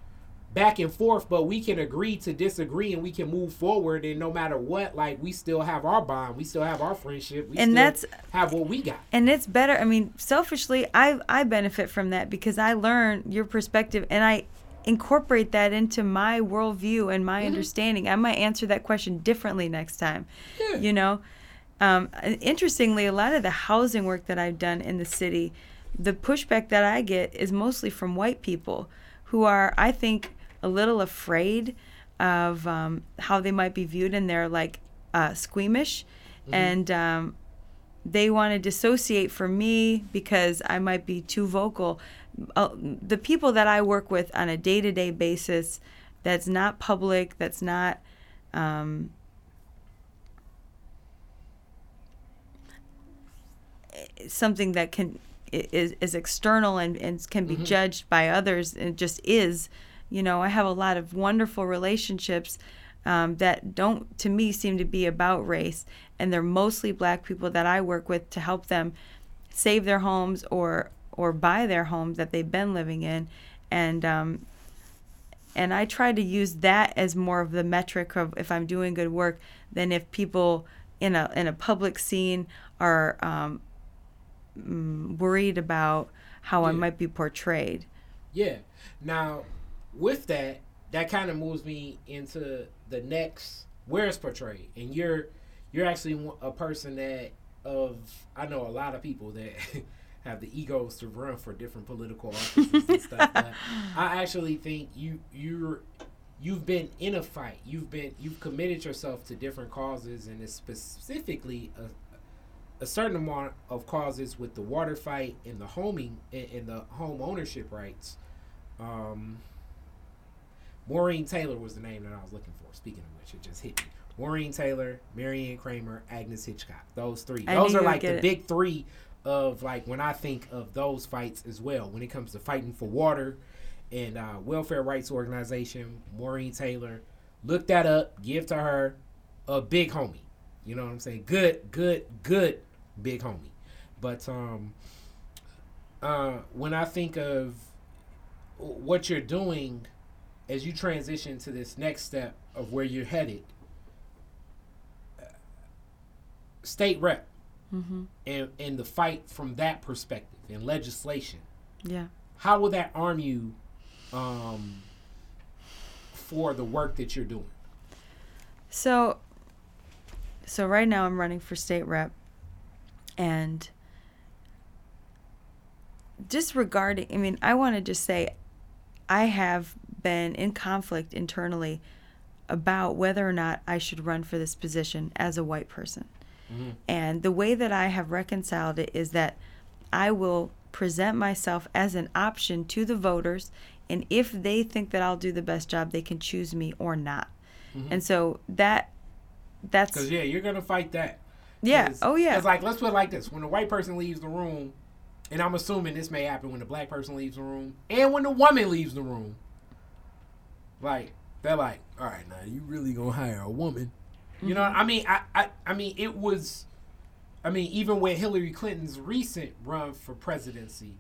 back and forth, but we can agree to disagree and we can move forward and no matter what, like we still have our bond, we still have our friendship, we And still that's- have what we got. and it's better i mean selfishly i i benefit from that because i learn your perspective and i incorporate that into my worldview and my understanding i might answer that question differently next time Yeah. you know um, interestingly a lot of the housing work that i've done in the city the pushback that i get is mostly from white people who are i think a little afraid of um, how they might be viewed and they're like uh, squeamish and um, they want to dissociate from me because I might be too vocal. Uh, the people that I work with on a day to day basis, that's not public, that's not. Um, something that can is, is external and, and can be judged by others and it just is you know i have a lot of wonderful relationships um, that don't to me seem to be about race and they're mostly black people that i work with to help them save their homes or or buy their homes that they've been living in and um, and I try to use that as more of the metric of if I'm doing good work than if people in a in a public scene are um, mm, worried about how I might be portrayed. Yeah. Now, with that, that kind of moves me into the next where it's portrayed, and you're you're actually a person that of I know a lot of people that [laughs] have the egos to run for different political offices and stuff. But [laughs] I actually think you you're you've been in a fight. You've been you've committed yourself to different causes, and it's specifically a, a certain amount of causes with the water fight and the homing and, and the home ownership rights. Um, Maureen Taylor was the name that I was looking for. Speaking of which, it just hit me. Maureen Taylor, Marian Kramer, Agnes Hitchcock. Those three. I Those are like the it. big three of like when I think of those fights as well. When it comes to fighting for water and uh, welfare rights organization, Maureen Taylor. Look that up. Give to her a big homie. You know what I'm saying? Good, good, good, big homie. But um, uh, when I think of what you're doing as you transition to this next step of where you're headed, uh, state rep, Mm-hmm. and and the fight from that perspective and legislation, Yeah. how will that arm you um, for the work that you're doing? So, so right now I'm running for state rep, and disregarding. I mean, I want to just say I have been in conflict internally about whether or not I should run for this position as a white person. Mm-hmm. And the way that I have reconciled it is that I will present myself as an option to the voters. And if they think that I'll do the best job, they can choose me or not. Mm-hmm. And so that that's because yeah, you're gonna fight that. Yeah. Oh yeah. It's like let's put it like this: when a white person leaves the room, and I'm assuming this may happen when the black person leaves the room and when the woman leaves the room. Like they're like, all right, now you really gonna hire a woman? Mm-hmm. You know, I mean, I, I, I mean, it was, I mean, even with Hillary Clinton's recent run for presidency,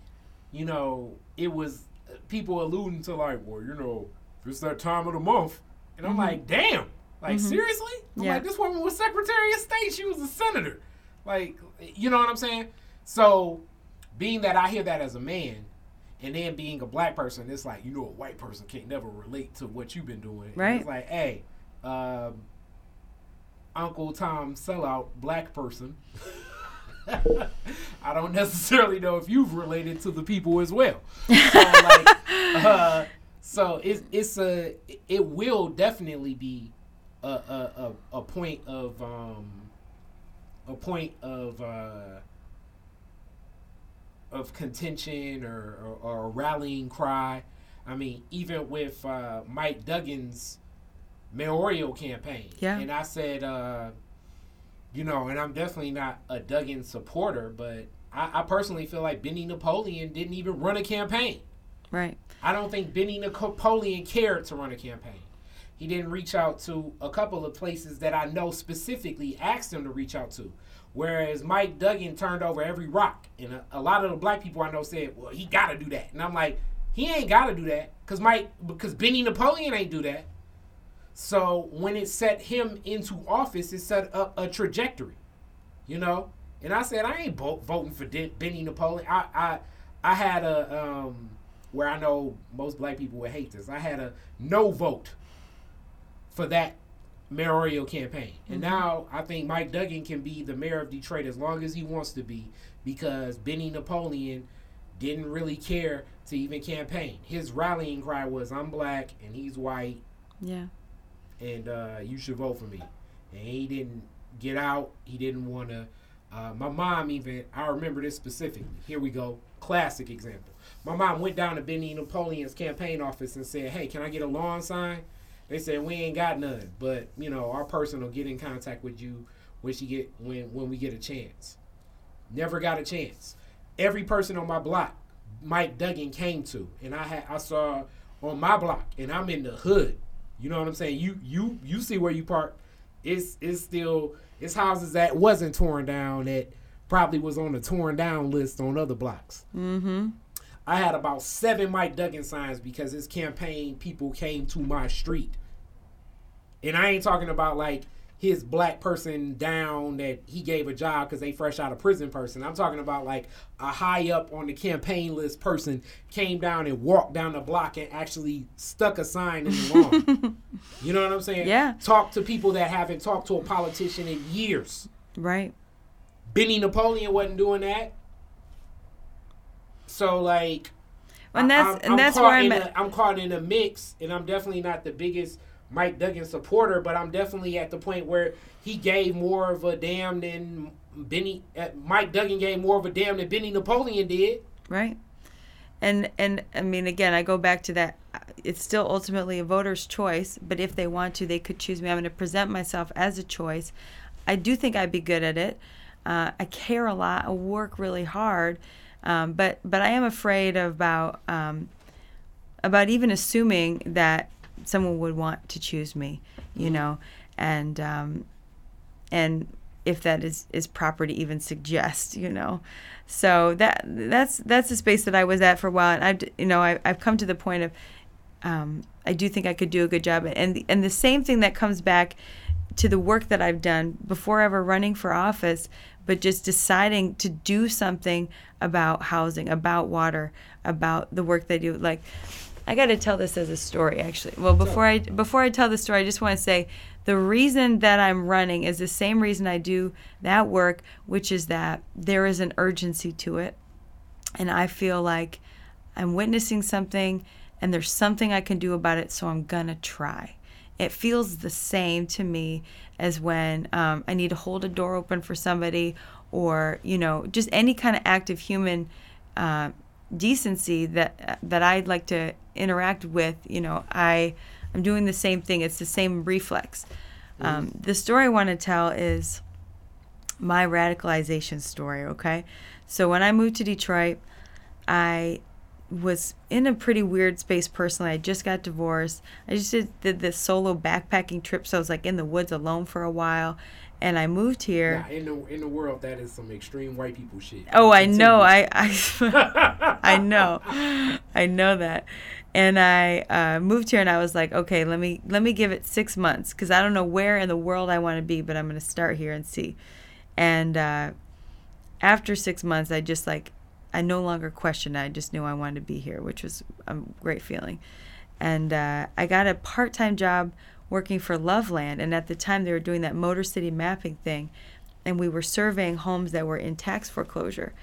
you know, it was people alluding to like, well, you know, it's that time of the month, and I'm mm-hmm. like, damn, like mm-hmm. seriously? I'm yeah. like, this woman was Secretary of State, she was a senator, like, you know what I'm saying? So, being that I hear that as a man, and then being a black person, it's like you know a white person can't never relate to what you've been doing. Right. it's like, hey, um, Uncle Tom sellout black person. [laughs] I don't necessarily know if you've related to the people as well. So, like, [laughs] uh, so it's it's a it will definitely be a a, a, a point of um, a point of uh, of contention or, or, or, a rallying cry. I mean, even with uh, Mike Duggan's mayoral campaign. Yeah. And I said, uh, you know, and I'm definitely not a Duggan supporter, but I, I, personally feel like Benny Napoleon didn't even run a campaign. Right. I don't think Benny Napoleon cared to run a campaign. He didn't reach out to a couple of places that I know specifically asked him to reach out to. Whereas Mike Duggan turned over every rock. And a, a lot of the black people I know said, well, he got to do that. And I'm like, he ain't got to do that because Mike, because Benny Napoleon ain't do that. So when it set him into office, it set up a trajectory, you know. And I said I ain't voting for Benny Napoleon. I I I had a um where I know most black people would hate this. I had a no vote for that mayoral campaign. And mm-hmm. now I think Mike Duggan can be the mayor of Detroit as long as he wants to be because Benny Napoleon didn't really care to even campaign. His rallying cry was I'm black and he's white. Yeah. And uh, you should vote for me. And he didn't get out. He didn't want to. Uh, my mom even, I remember this specifically. Here we go. Classic example. My mom went down to Benny Napoleon's campaign office and said, Hey, can I get a lawn sign? They said we ain't got none, but you know our person will get in contact with you when she get when when we get a chance. Never got a chance. Every person on my block, Mike Duggan came to, and I had I saw on my block, and I'm in the hood. You know what I'm saying? You you you see where you park. It's it's still it's houses that wasn't torn down that probably was on the torn down list on other blocks. Mm-hmm. I had about seven Mike Duggan signs because his campaign people came to my street and I ain't talking about like his black person down that he gave a job because they fresh out of prison person. I'm talking about like a high up on the campaign list person came down and walked down the block and actually stuck a sign in the lawn. [laughs] you know what I'm saying? Yeah. Talk to people that haven't talked to a politician in years. Right. Benny Napoleon wasn't doing that. So like and that's I, and that's where I'm a, I'm caught in a mix and I'm definitely not the biggest Mike Duggan supporter, but I'm definitely at the point where he gave more of a damn than Benny. Uh, Mike Duggan gave more of a damn than Benny Napoleon did. Right. And and I mean again, I go back to that. It's still ultimately a voter's choice, but if they want to, they could choose me. I'm going to present myself as a choice. I do think I'd be good at it. Uh, I care a lot. I work really hard, um, but but I am afraid about um, about even assuming that someone would want to choose me, you mm-hmm. know, and um, and if that is is proper to even suggest, you know. So that that's that's the space that I was at for a while, and I've you know I, I've come to the point of um, I do think I could do a good job, and the, and the same thing that comes back to the work that I've done before ever running for office, but just deciding to do something about housing, about water, about the work they do. Like I got to tell this as a story, actually. Well, before I before I tell the story, I just want to say the reason that I'm running is the same reason I do that work, which is that there is an urgency to it. and I feel like I'm witnessing something and there's something I can do about it, so I'm gonna try. It feels the same to me as when um, I need to hold a door open for somebody or, you know, just any kind of act of human uh, decency that that I'd like to interact with. You know, I I'm doing the same thing. It's the same reflex. Um, the story I want to tell is my radicalization story. Okay, so when I moved to Detroit, I was in a pretty weird space personally. I just got divorced. I just did, did this solo backpacking trip, so I was like in the woods alone for a while. And I moved here. Nah, in the in the world, that is some extreme white people shit. Oh, I know. I I, [laughs] I know. I know that. And I uh, moved here, and I was like, okay, let me let me give it six months because I don't know where in the world I want to be, but I'm going to start here and see. And uh, after six months, I just like I no longer questioned. I just knew I wanted to be here, which was a great feeling. And uh, I got a part time job working for Loveland. And at the time, they were doing that Motor City mapping thing. And we were surveying homes that were in tax foreclosure.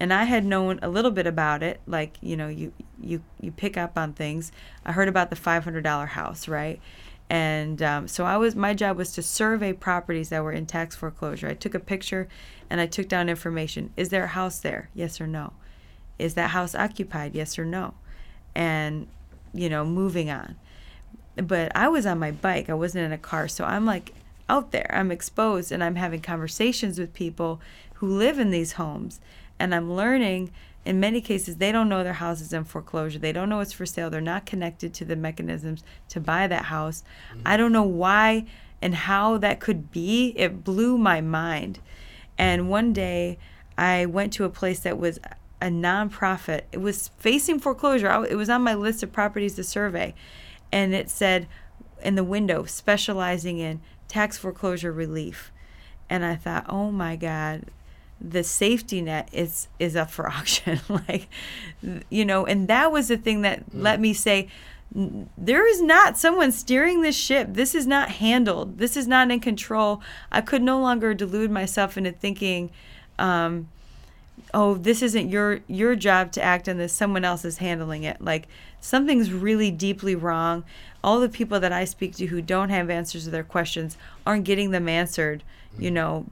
And I had known a little bit about it, like you know, you you you pick up on things. I heard about the five hundred dollar house, right? And um, so I was my job was to survey properties that were in tax foreclosure. I took a picture and I took down information. Is there a house there? Yes or no? Is that house occupied? Yes or no? And you know, moving on. But I was on my bike. I wasn't in a car, so I'm like out there. I'm exposed and I'm having conversations with people who live in these homes. And I'm learning in many cases they don't know their house is in foreclosure. They don't know it's for sale. They're not connected to the mechanisms to buy that house. Mm-hmm. i don't know why and how that could be. It blew my mind. And one day i went to a place that was a nonprofit. It was facing foreclosure. It was on my list of properties to survey and it said in the window specializing in tax foreclosure relief. And i thought oh my god the safety net is is up for [laughs] auction. Like you know and that was the thing that mm. let me say there is not someone steering this ship. This is not handled. This is not in control. I could no longer delude myself into thinking um, oh this isn't your your job to act on this someone else is handling it like something's really deeply wrong all the people that i speak to who don't have answers to their questions aren't getting them answered you mm. know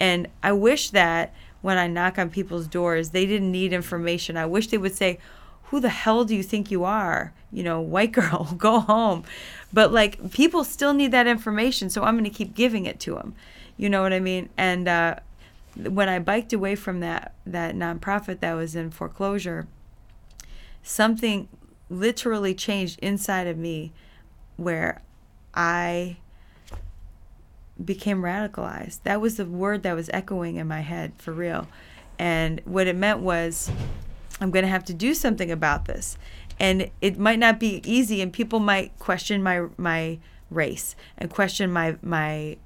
and I wish that when I knock on people's doors, they didn't need information. I wish they would say, Who the hell do you think you are? You know, white [laughs] girl, go home. But like, people still need that information, so I'm going to keep giving it to them. You know what I mean? And uh, when I biked away from that, that nonprofit that was in foreclosure, something literally changed inside of me where I became radicalized. That was the word that was echoing in my head for real. And what it meant was, I'm going to have to do something about this. And it might not be easy, and people might question my my race and question my my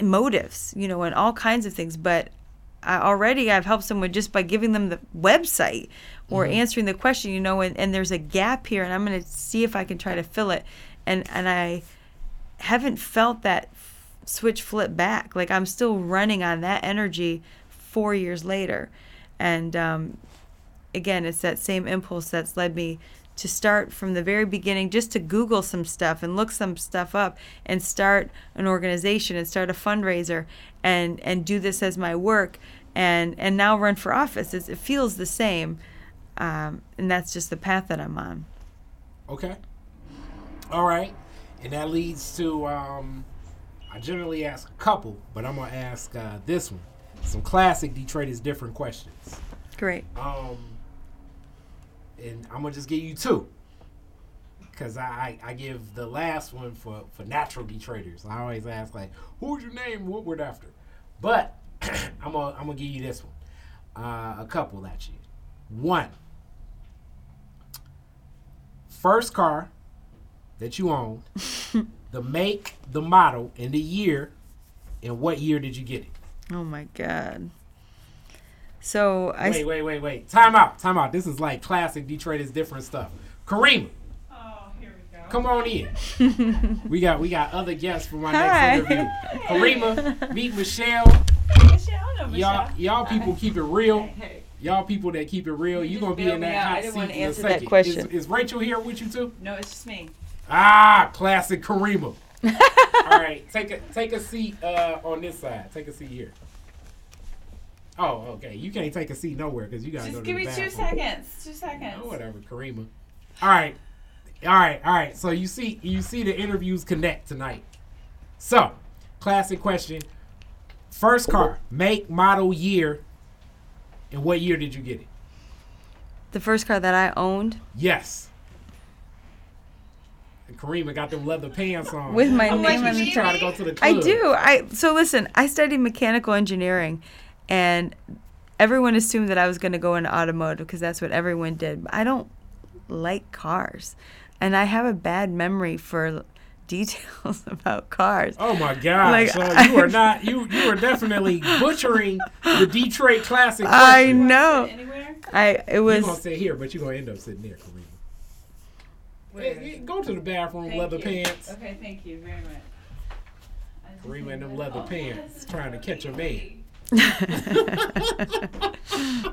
motives, you know, and all kinds of things. But I already I've helped someone just by giving them the website or mm-hmm. answering the question, you know, and, and there's a gap here, and I'm going to see if I can try to fill it. And and I haven't felt that switch flip back. Like I'm still running on that energy four years later. And um, again, it's that same impulse that's led me to start from the very beginning just to Google some stuff and look some stuff up and start an organization and start a fundraiser and, and do this as my work and, and now run for office. It's, it feels the same. Um, and that's just the path that I'm on. Okay. All right. And that leads to um, I generally ask a couple, but I'm gonna ask uh, this one. Some classic Detroit is different questions. Great. Um, and I'm gonna just give you two, cause I, I give the last one for for natural Detroiters. I always ask like, who's your name? What we're after? But I'm gonna I'm gonna give you this one. Uh, a couple actually. One. First car that you owned, [laughs] the make, the model, and the year, and what year did you get it? Oh my god. So I wait, wait, wait, wait. Time out, time out. This is like classic Detroit is different stuff. Karima. Oh, here we go. Come on in. [laughs] we got we got other guests for my Hi. next interview. Karima, [laughs] meet Michelle. Michelle, no, Michelle. Y'all, y'all people keep it real. Hey, hey. y'all people that keep it real, you just gonna be in that out. Hot seat in a answer that second. question. Is, is Rachel here with you too? No, it's just me. Ah, classic Karima. [laughs] All right, take a take a seat uh, on this side. Take a seat here. Oh, okay. You can't take a seat nowhere because you gotta go Just to give me two seconds. Two seconds. Oh, whatever, Karima. All right, all right, all right. So you see, you see the interviews connect tonight. So, classic question: First car, make, model, year, and what year did you get it? The first car that I owned Yes. And Karima got them leather pants on. with my I'm name on the She trying to go to the I do. I so listen. I studied mechanical engineering, and everyone assumed that I was going to go into automotive because that's what everyone did. But I don't like cars, and I have a bad memory for [laughs] details [laughs] about cars. Oh my God! Like, so [laughs] you are not you you are definitely butchering the Detroit Classic. I question. know. I it was. You're was gonna sit here, but you're gonna end up sitting there, Karima. Where? Hey, hey, go to the bathroom, Thank leather you. pants. Okay, thank you very much. I just Karima in them leather pants, trying to catch a man. [laughs]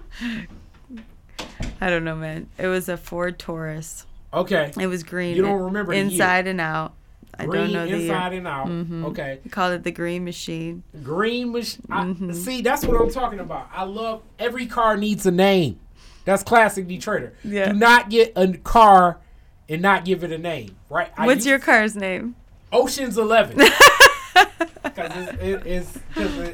I don't know, man. It was a Ford Taurus. Okay. It was green. You don't remember inside and out. I Green don't know the year. inside and out. Mm-hmm. Okay. We called it the Green Machine. Green machine. Mhm. See, that's what I'm talking about. I love every car needs a name. That's classic Detroiter. Yeah. Do not get a car and not give it a name, right? I What's used- your car's name? Ocean's Eleven? [laughs] Because it's, it, it's,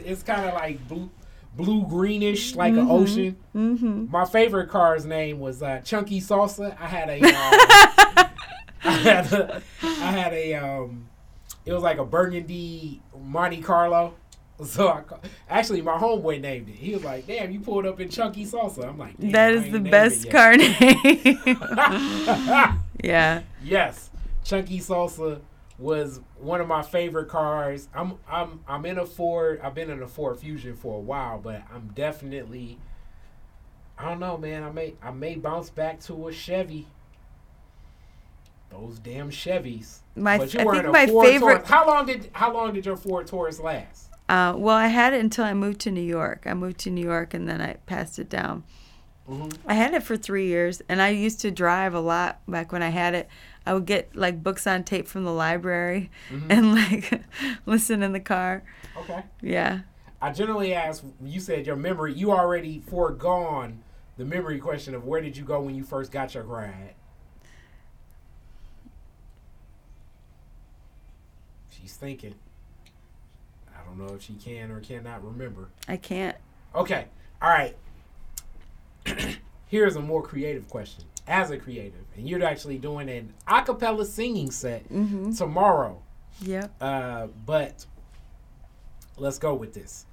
it's kind of like blue, blue greenish, like an ocean. Mm-hmm. My favorite car's name was uh, Chunky Salsa. I had a, uh, [laughs] I had a, I had a, um, it was like a burgundy Monte Carlo. So I, actually, my homeboy named it. He was like, "Damn, you pulled up in Chunky Salsa." I'm like, "Damn, That is the best car name. [laughs] [laughs] yeah. yes, Chunky Salsa was one of my favorite cars. I'm I'm I'm in a Ford. I've been in a Ford Fusion for a while, but I'm definitely I don't know, man. I may I may bounce back to a Chevy. Those damn Chevys. My but you I were think in a my Ford favorite Taurus. How long did how long did your Ford Taurus last? uh well I had it until I moved to New York. I moved to New York and then I passed it down. hmm I had it for 3 years and I used to drive a lot back when I had it. I would get like books on tape from the library Mhm. and like [laughs] listen in the car. Okay. Yeah. I generally ask. You said your memory. You already foregone the memory question of where did you go when you first got your grad. She's thinking. I don't know if she can or cannot remember. I can't. Okay. All right. [clears throat] Here's a more creative question. As a creative, and you're actually doing an a cappella singing set Mhm. tomorrow. Yeah. Uh, but let's go with this.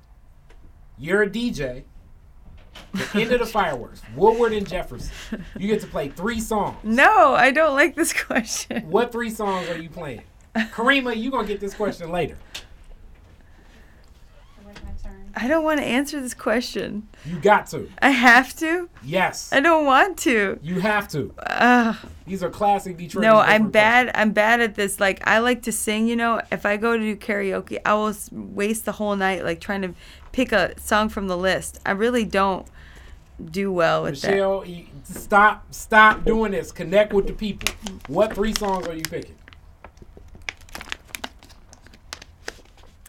You're a DJ. The end of the fireworks, Woodward and Jefferson. You get to play three songs. No, I don't like this question. What three songs are you playing? Karima, you're gonna get this question later. I like my turn. I don't want to answer this question. You got to. I have to? Yes, I don't want to. you have to. Ugh. These are classic Detroit. No, I'm bad. I'm bad at this. Like I like to sing. You know, if I go to do karaoke, I will waste the whole night like trying to pick a song from the list. I really don't do well with that. Michelle, stop, stop doing this. Connect with the people. What three songs are you picking?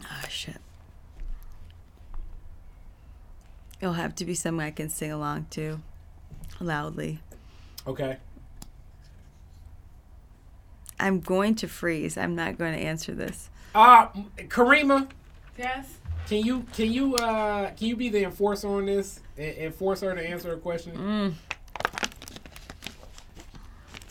Ah, shit. It'll have to be something I can sing along to, loudly. Okay. I'm going to freeze. I'm not going to answer this. Uh, Karima, Yes. Can you can you uh can you be the enforcer on this and, and force her to answer a question? Mm.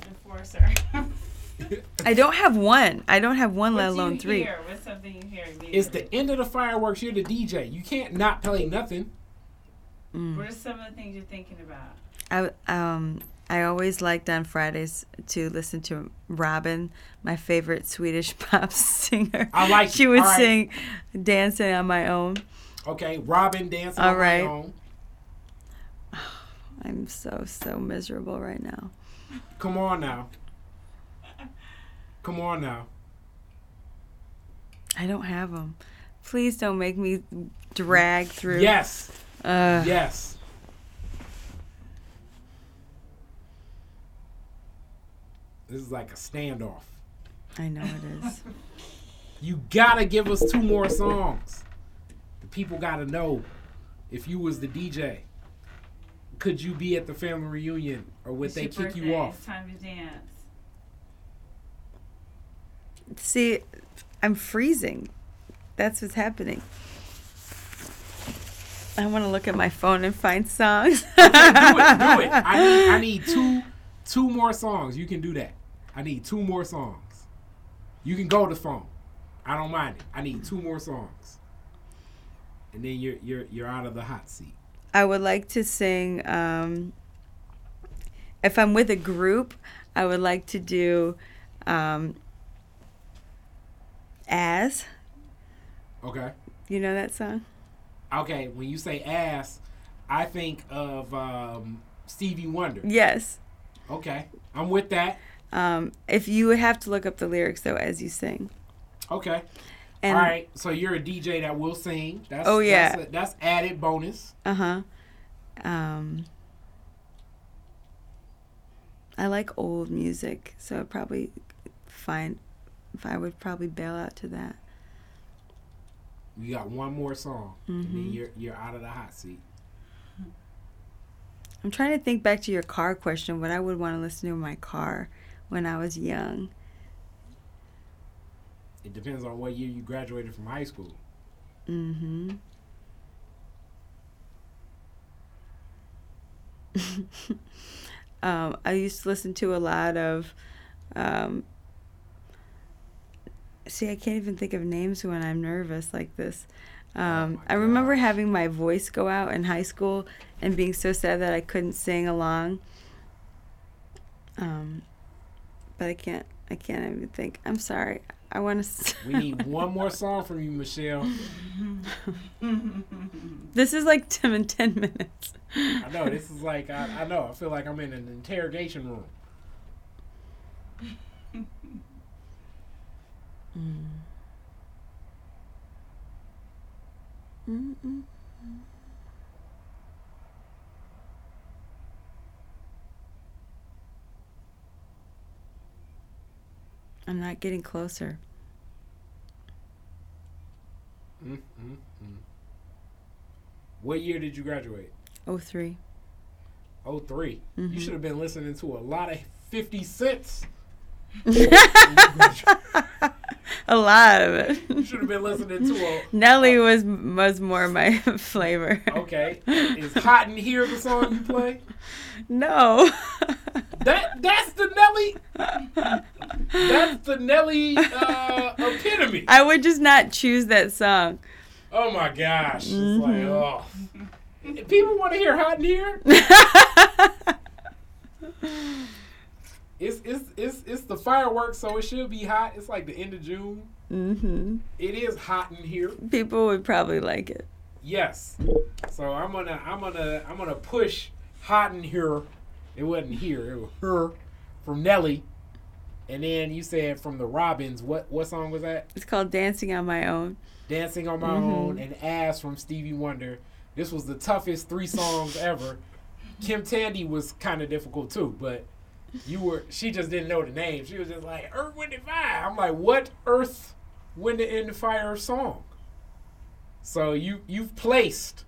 Enforcer. [laughs] I don't have one. I don't have one, what let do alone you three. Hear? What's something you hear? It's the end of the fireworks. You're the DJ. You can't not play nothing. Mm. What are some of the things you're thinking about? I um I always liked on Fridays to listen to Robyn, my favorite Swedish [laughs] pop singer. I like She would All right. sing "Dancing on My Own." Okay, Robyn dancing All on right. my own. [sighs] I'm so so miserable right now. Come on now. Come on now. I don't have them. Please don't make me drag through. Yes. Uh, yes. This is like a standoff. I know it is. [laughs] you gotta give us two more songs. The people gotta know if you was the DJ. Could you be at the family reunion or would it's they kick birthday. you off? It's time to dance. See, I'm freezing. That's what's happening. I want to look at my phone and find songs. [laughs] do it, do it. I need I [laughs] need two two more songs. You can do that. I need two more songs. You can go to phone. I don't mind it. I need two more songs. And then you're you're you're out of the hot seat. I would like to sing. Um, if I'm with a group, I would like to do um, "As." Okay. You know that song? Okay, when you say ass, I think of um, Stevie Wonder. Yes. Okay, I'm with that. Um, if you would have to look up the lyrics though as you sing. Okay. And, All right. So you're a DJ that will sing. That's, Oh, yeah. That's, a- that's added bonus. Uh huh. Um, I like old music, so I'd probably find. If I would probably bail out to that. You got one more song, and Mm-hmm. then you're you're out of the hot seat. I'm trying to think back to your car question. What I would want to listen to in my car when I was young. It depends on what year you graduated from high school. Mm-hmm. [laughs] um, I used to listen to a lot of. Um, see, I can't even think of names when I'm nervous like this. Um, my I remember gosh. having my voice go out in high school and being so sad that I couldn't sing along. Um, but I can't. I can't even think. I'm sorry. I want to. [laughs] We need one more song from you, Michele. [laughs] This is like ten in [laughs] ten minutes. I know this is like I, I know. I feel like I'm in an interrogation room. Mm-mm. I'm not getting closer. Mm, mm, mm. What year did you graduate? Oh three. Oh 3 You Mhm. should have been listening to a lot of Fifty Cents. [laughs] [laughs] A lot of it. You should have been listening to a. [laughs] Nelly was was more my [laughs] flavor. Okay, is "Hot in Here" the song you play? No. [laughs] That that's the Nelly. That's the Nelly uh, epitome. I would just not choose that song. Oh my gosh! It's Mhm. like oh, people want to hear "Hot in Here." It's, it's it's it's the fireworks, so it should be hot. It's like the end of June. hmm It is hot in here. People would probably like it. Yes. So I'm gonna I'm gonna I'm gonna push hot in here. It wasn't here. It was her from Nelly. And then you said from the Robyns. What what song was that? It's called Dancing on My Own. Dancing on My Mhm. Own and Ass from Stevie Wonder. This was the toughest three songs ever. Kim Tandy was kind of difficult too, but you were she just didn't know the name. She was just like Earth, Wind and Fire. I'm like, what Earth, Wind and Fire song? So you you've placed,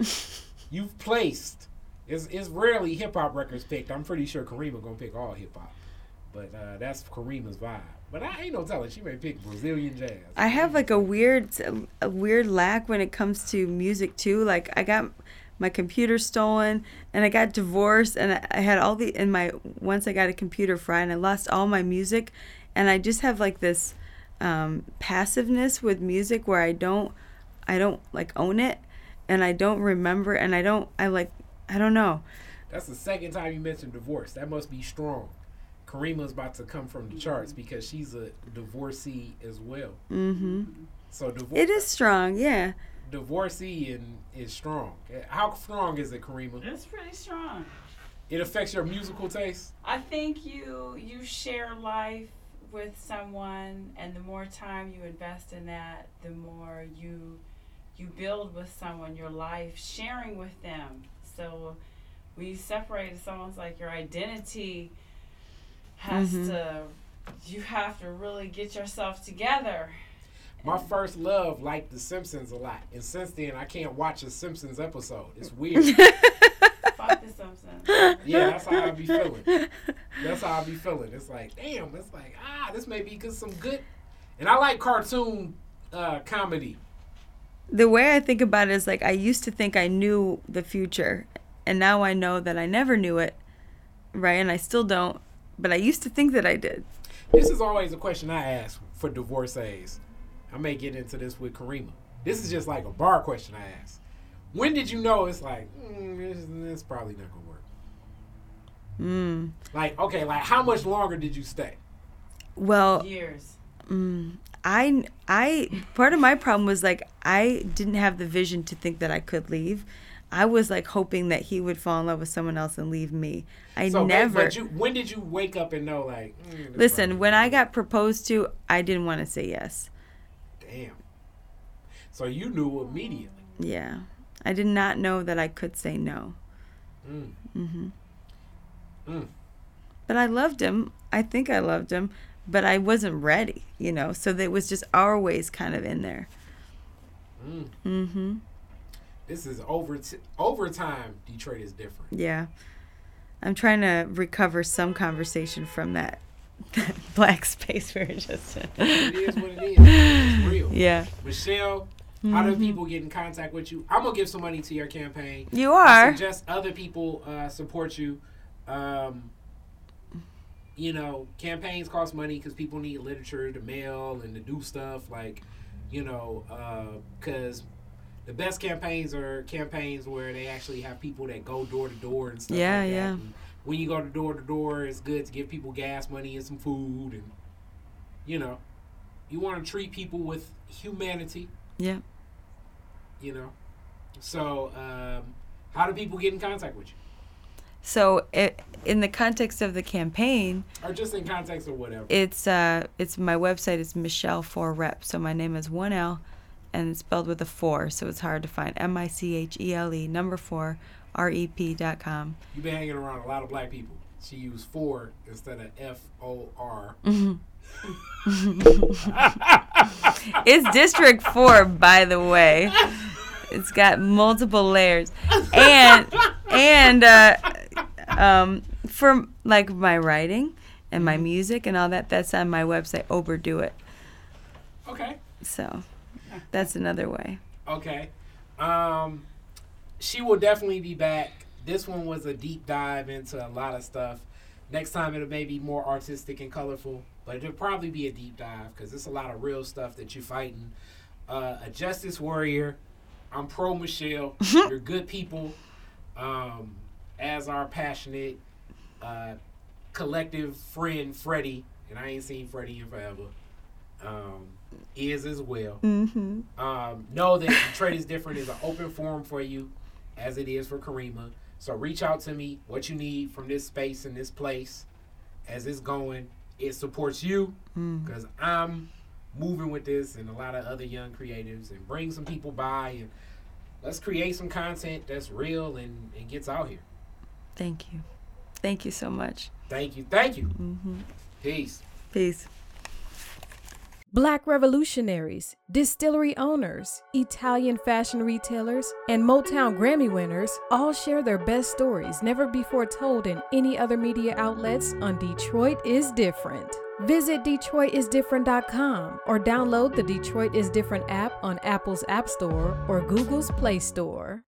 [laughs] you've placed. It's, it's rarely hip hop records picked. I'm pretty sure Karima gonna pick all hip hop, but uh, that's Karima's vibe. But I ain't no telling. She may pick Brazilian jazz. I have like a weird a weird lack when it comes to music too. Like I got my computer stolen and I got divorced and I- I had all the in my once I got a computer fried and I lost all my music and I just have like this um, passiveness with music where I don't I don't like own it and I don't remember and I don't I like I don't know. That's the second time you mentioned divorce. That must be strong. Karima's about to come from the charts because she's a divorcee as well. Mm Mhm. So divor- It is strong, yeah. Divorcee and is strong. How strong is it, Karima? It's pretty strong. It affects your musical taste. I think you you share life with someone, and the more time you invest in that, the more you you build with someone your life, sharing with them. So when you separate, it's almost like your identity has Mhm. to you have to really get yourself together. My first love liked The Simpsons a lot, and since then I can't watch a Simpsons episode. It's [laughs] weird. Fuck the Simpsons. yeah, that's how I be feeling. That's how I be feeling. It's like, damn, it's like, ah, this may be cause some good. And I like cartoon uh, comedy. The way I think about it is like I used to think I knew the future, and now I know that I never knew it, right? And I still don't, but I used to think that I did. This is always a question I ask for divorcees. I may get into this with Karima. This is just like a bar question I ask. When did you know it's like, mm, this, this probably not gonna work? Mm. Like, okay, like how much longer did you stay? Well, Years. mm, I I part of my problem was like I didn't have the vision to think that I could leave. I was like hoping that he would fall in love with someone else and leave me. I So, but- never. But you, when did you wake up and know, like, mm, Listen, when I got proposed to, I didn't want to say yes. Damn. So you knew immediately. Yeah. I did not know that I could say no. Mm. hmm Mm. But I loved him. I think I loved him, but I wasn't ready, you know. So that was just our ways kind of in there. Mm. hmm This is over overtime. Detroit is different. Yeah. I'm trying to recover some conversation from that [laughs] black space we were just in. It is what it is. It's real. Yeah. Michele, how do Mhm. people get in contact with you? I'm gonna give some money to your campaign. You I are. suggest other people uh, support you. Um, you know, campaigns cost money because people need literature to mail and to do stuff like, you know, because the best campaigns are campaigns where they actually have people that go door to door and stuff. Yeah, like that. yeah. And when you go to door to door, it's good to give people gas money and some food, and you know, you want to treat people with humanity. Yeah. You know, so um, how do people get in contact with you? So it, in the context of the campaign, or just in context or whatever. it's uh it's my website is Michele Four Rep. So my name is one L and it's spelled with a four, so it's hard to find. M I C H E L E number four R E P dot com. You've been hanging around a lot of black people. She used four instead of F O R. [laughs] It's District Four, by the way. It's got multiple layers, and and uh, um, for like my writing and my music and all that, that's on my website. Overdo it. Okay. So that's another way. Okay. Um, she will definitely be back. This one was a deep dive into a lot of stuff. Next time it'll maybe more artistic and colorful, but it'll probably be a deep dive because it's a lot of real stuff that you're fighting. Uh, a justice warrior. I'm pro Michele. [laughs] You're good people. Um, as our passionate uh, collective friend Freddie, and I ain't seen Freddie in forever. Um, is as well. Mm-hmm. Um, know that Detroit is different is an open forum for you, as it is for Karima. So reach out to me. What you need from this space and this place, as it's going, it supports you Mm. because I'm moving with this and a lot of other young creatives and bring some people by and let's create some content that's real and, and gets out here. Thank you. Thank you so much. Thank you. Thank you. hmm Peace. Peace. Black revolutionaries, distillery owners, Italian fashion retailers, and Motown Grammy winners all share their best stories never before told in any other media outlets on Detroit is Different. Visit DetroitisDifferent.com or download the Detroit is Different app on Apple's App Store or Google's Play Store.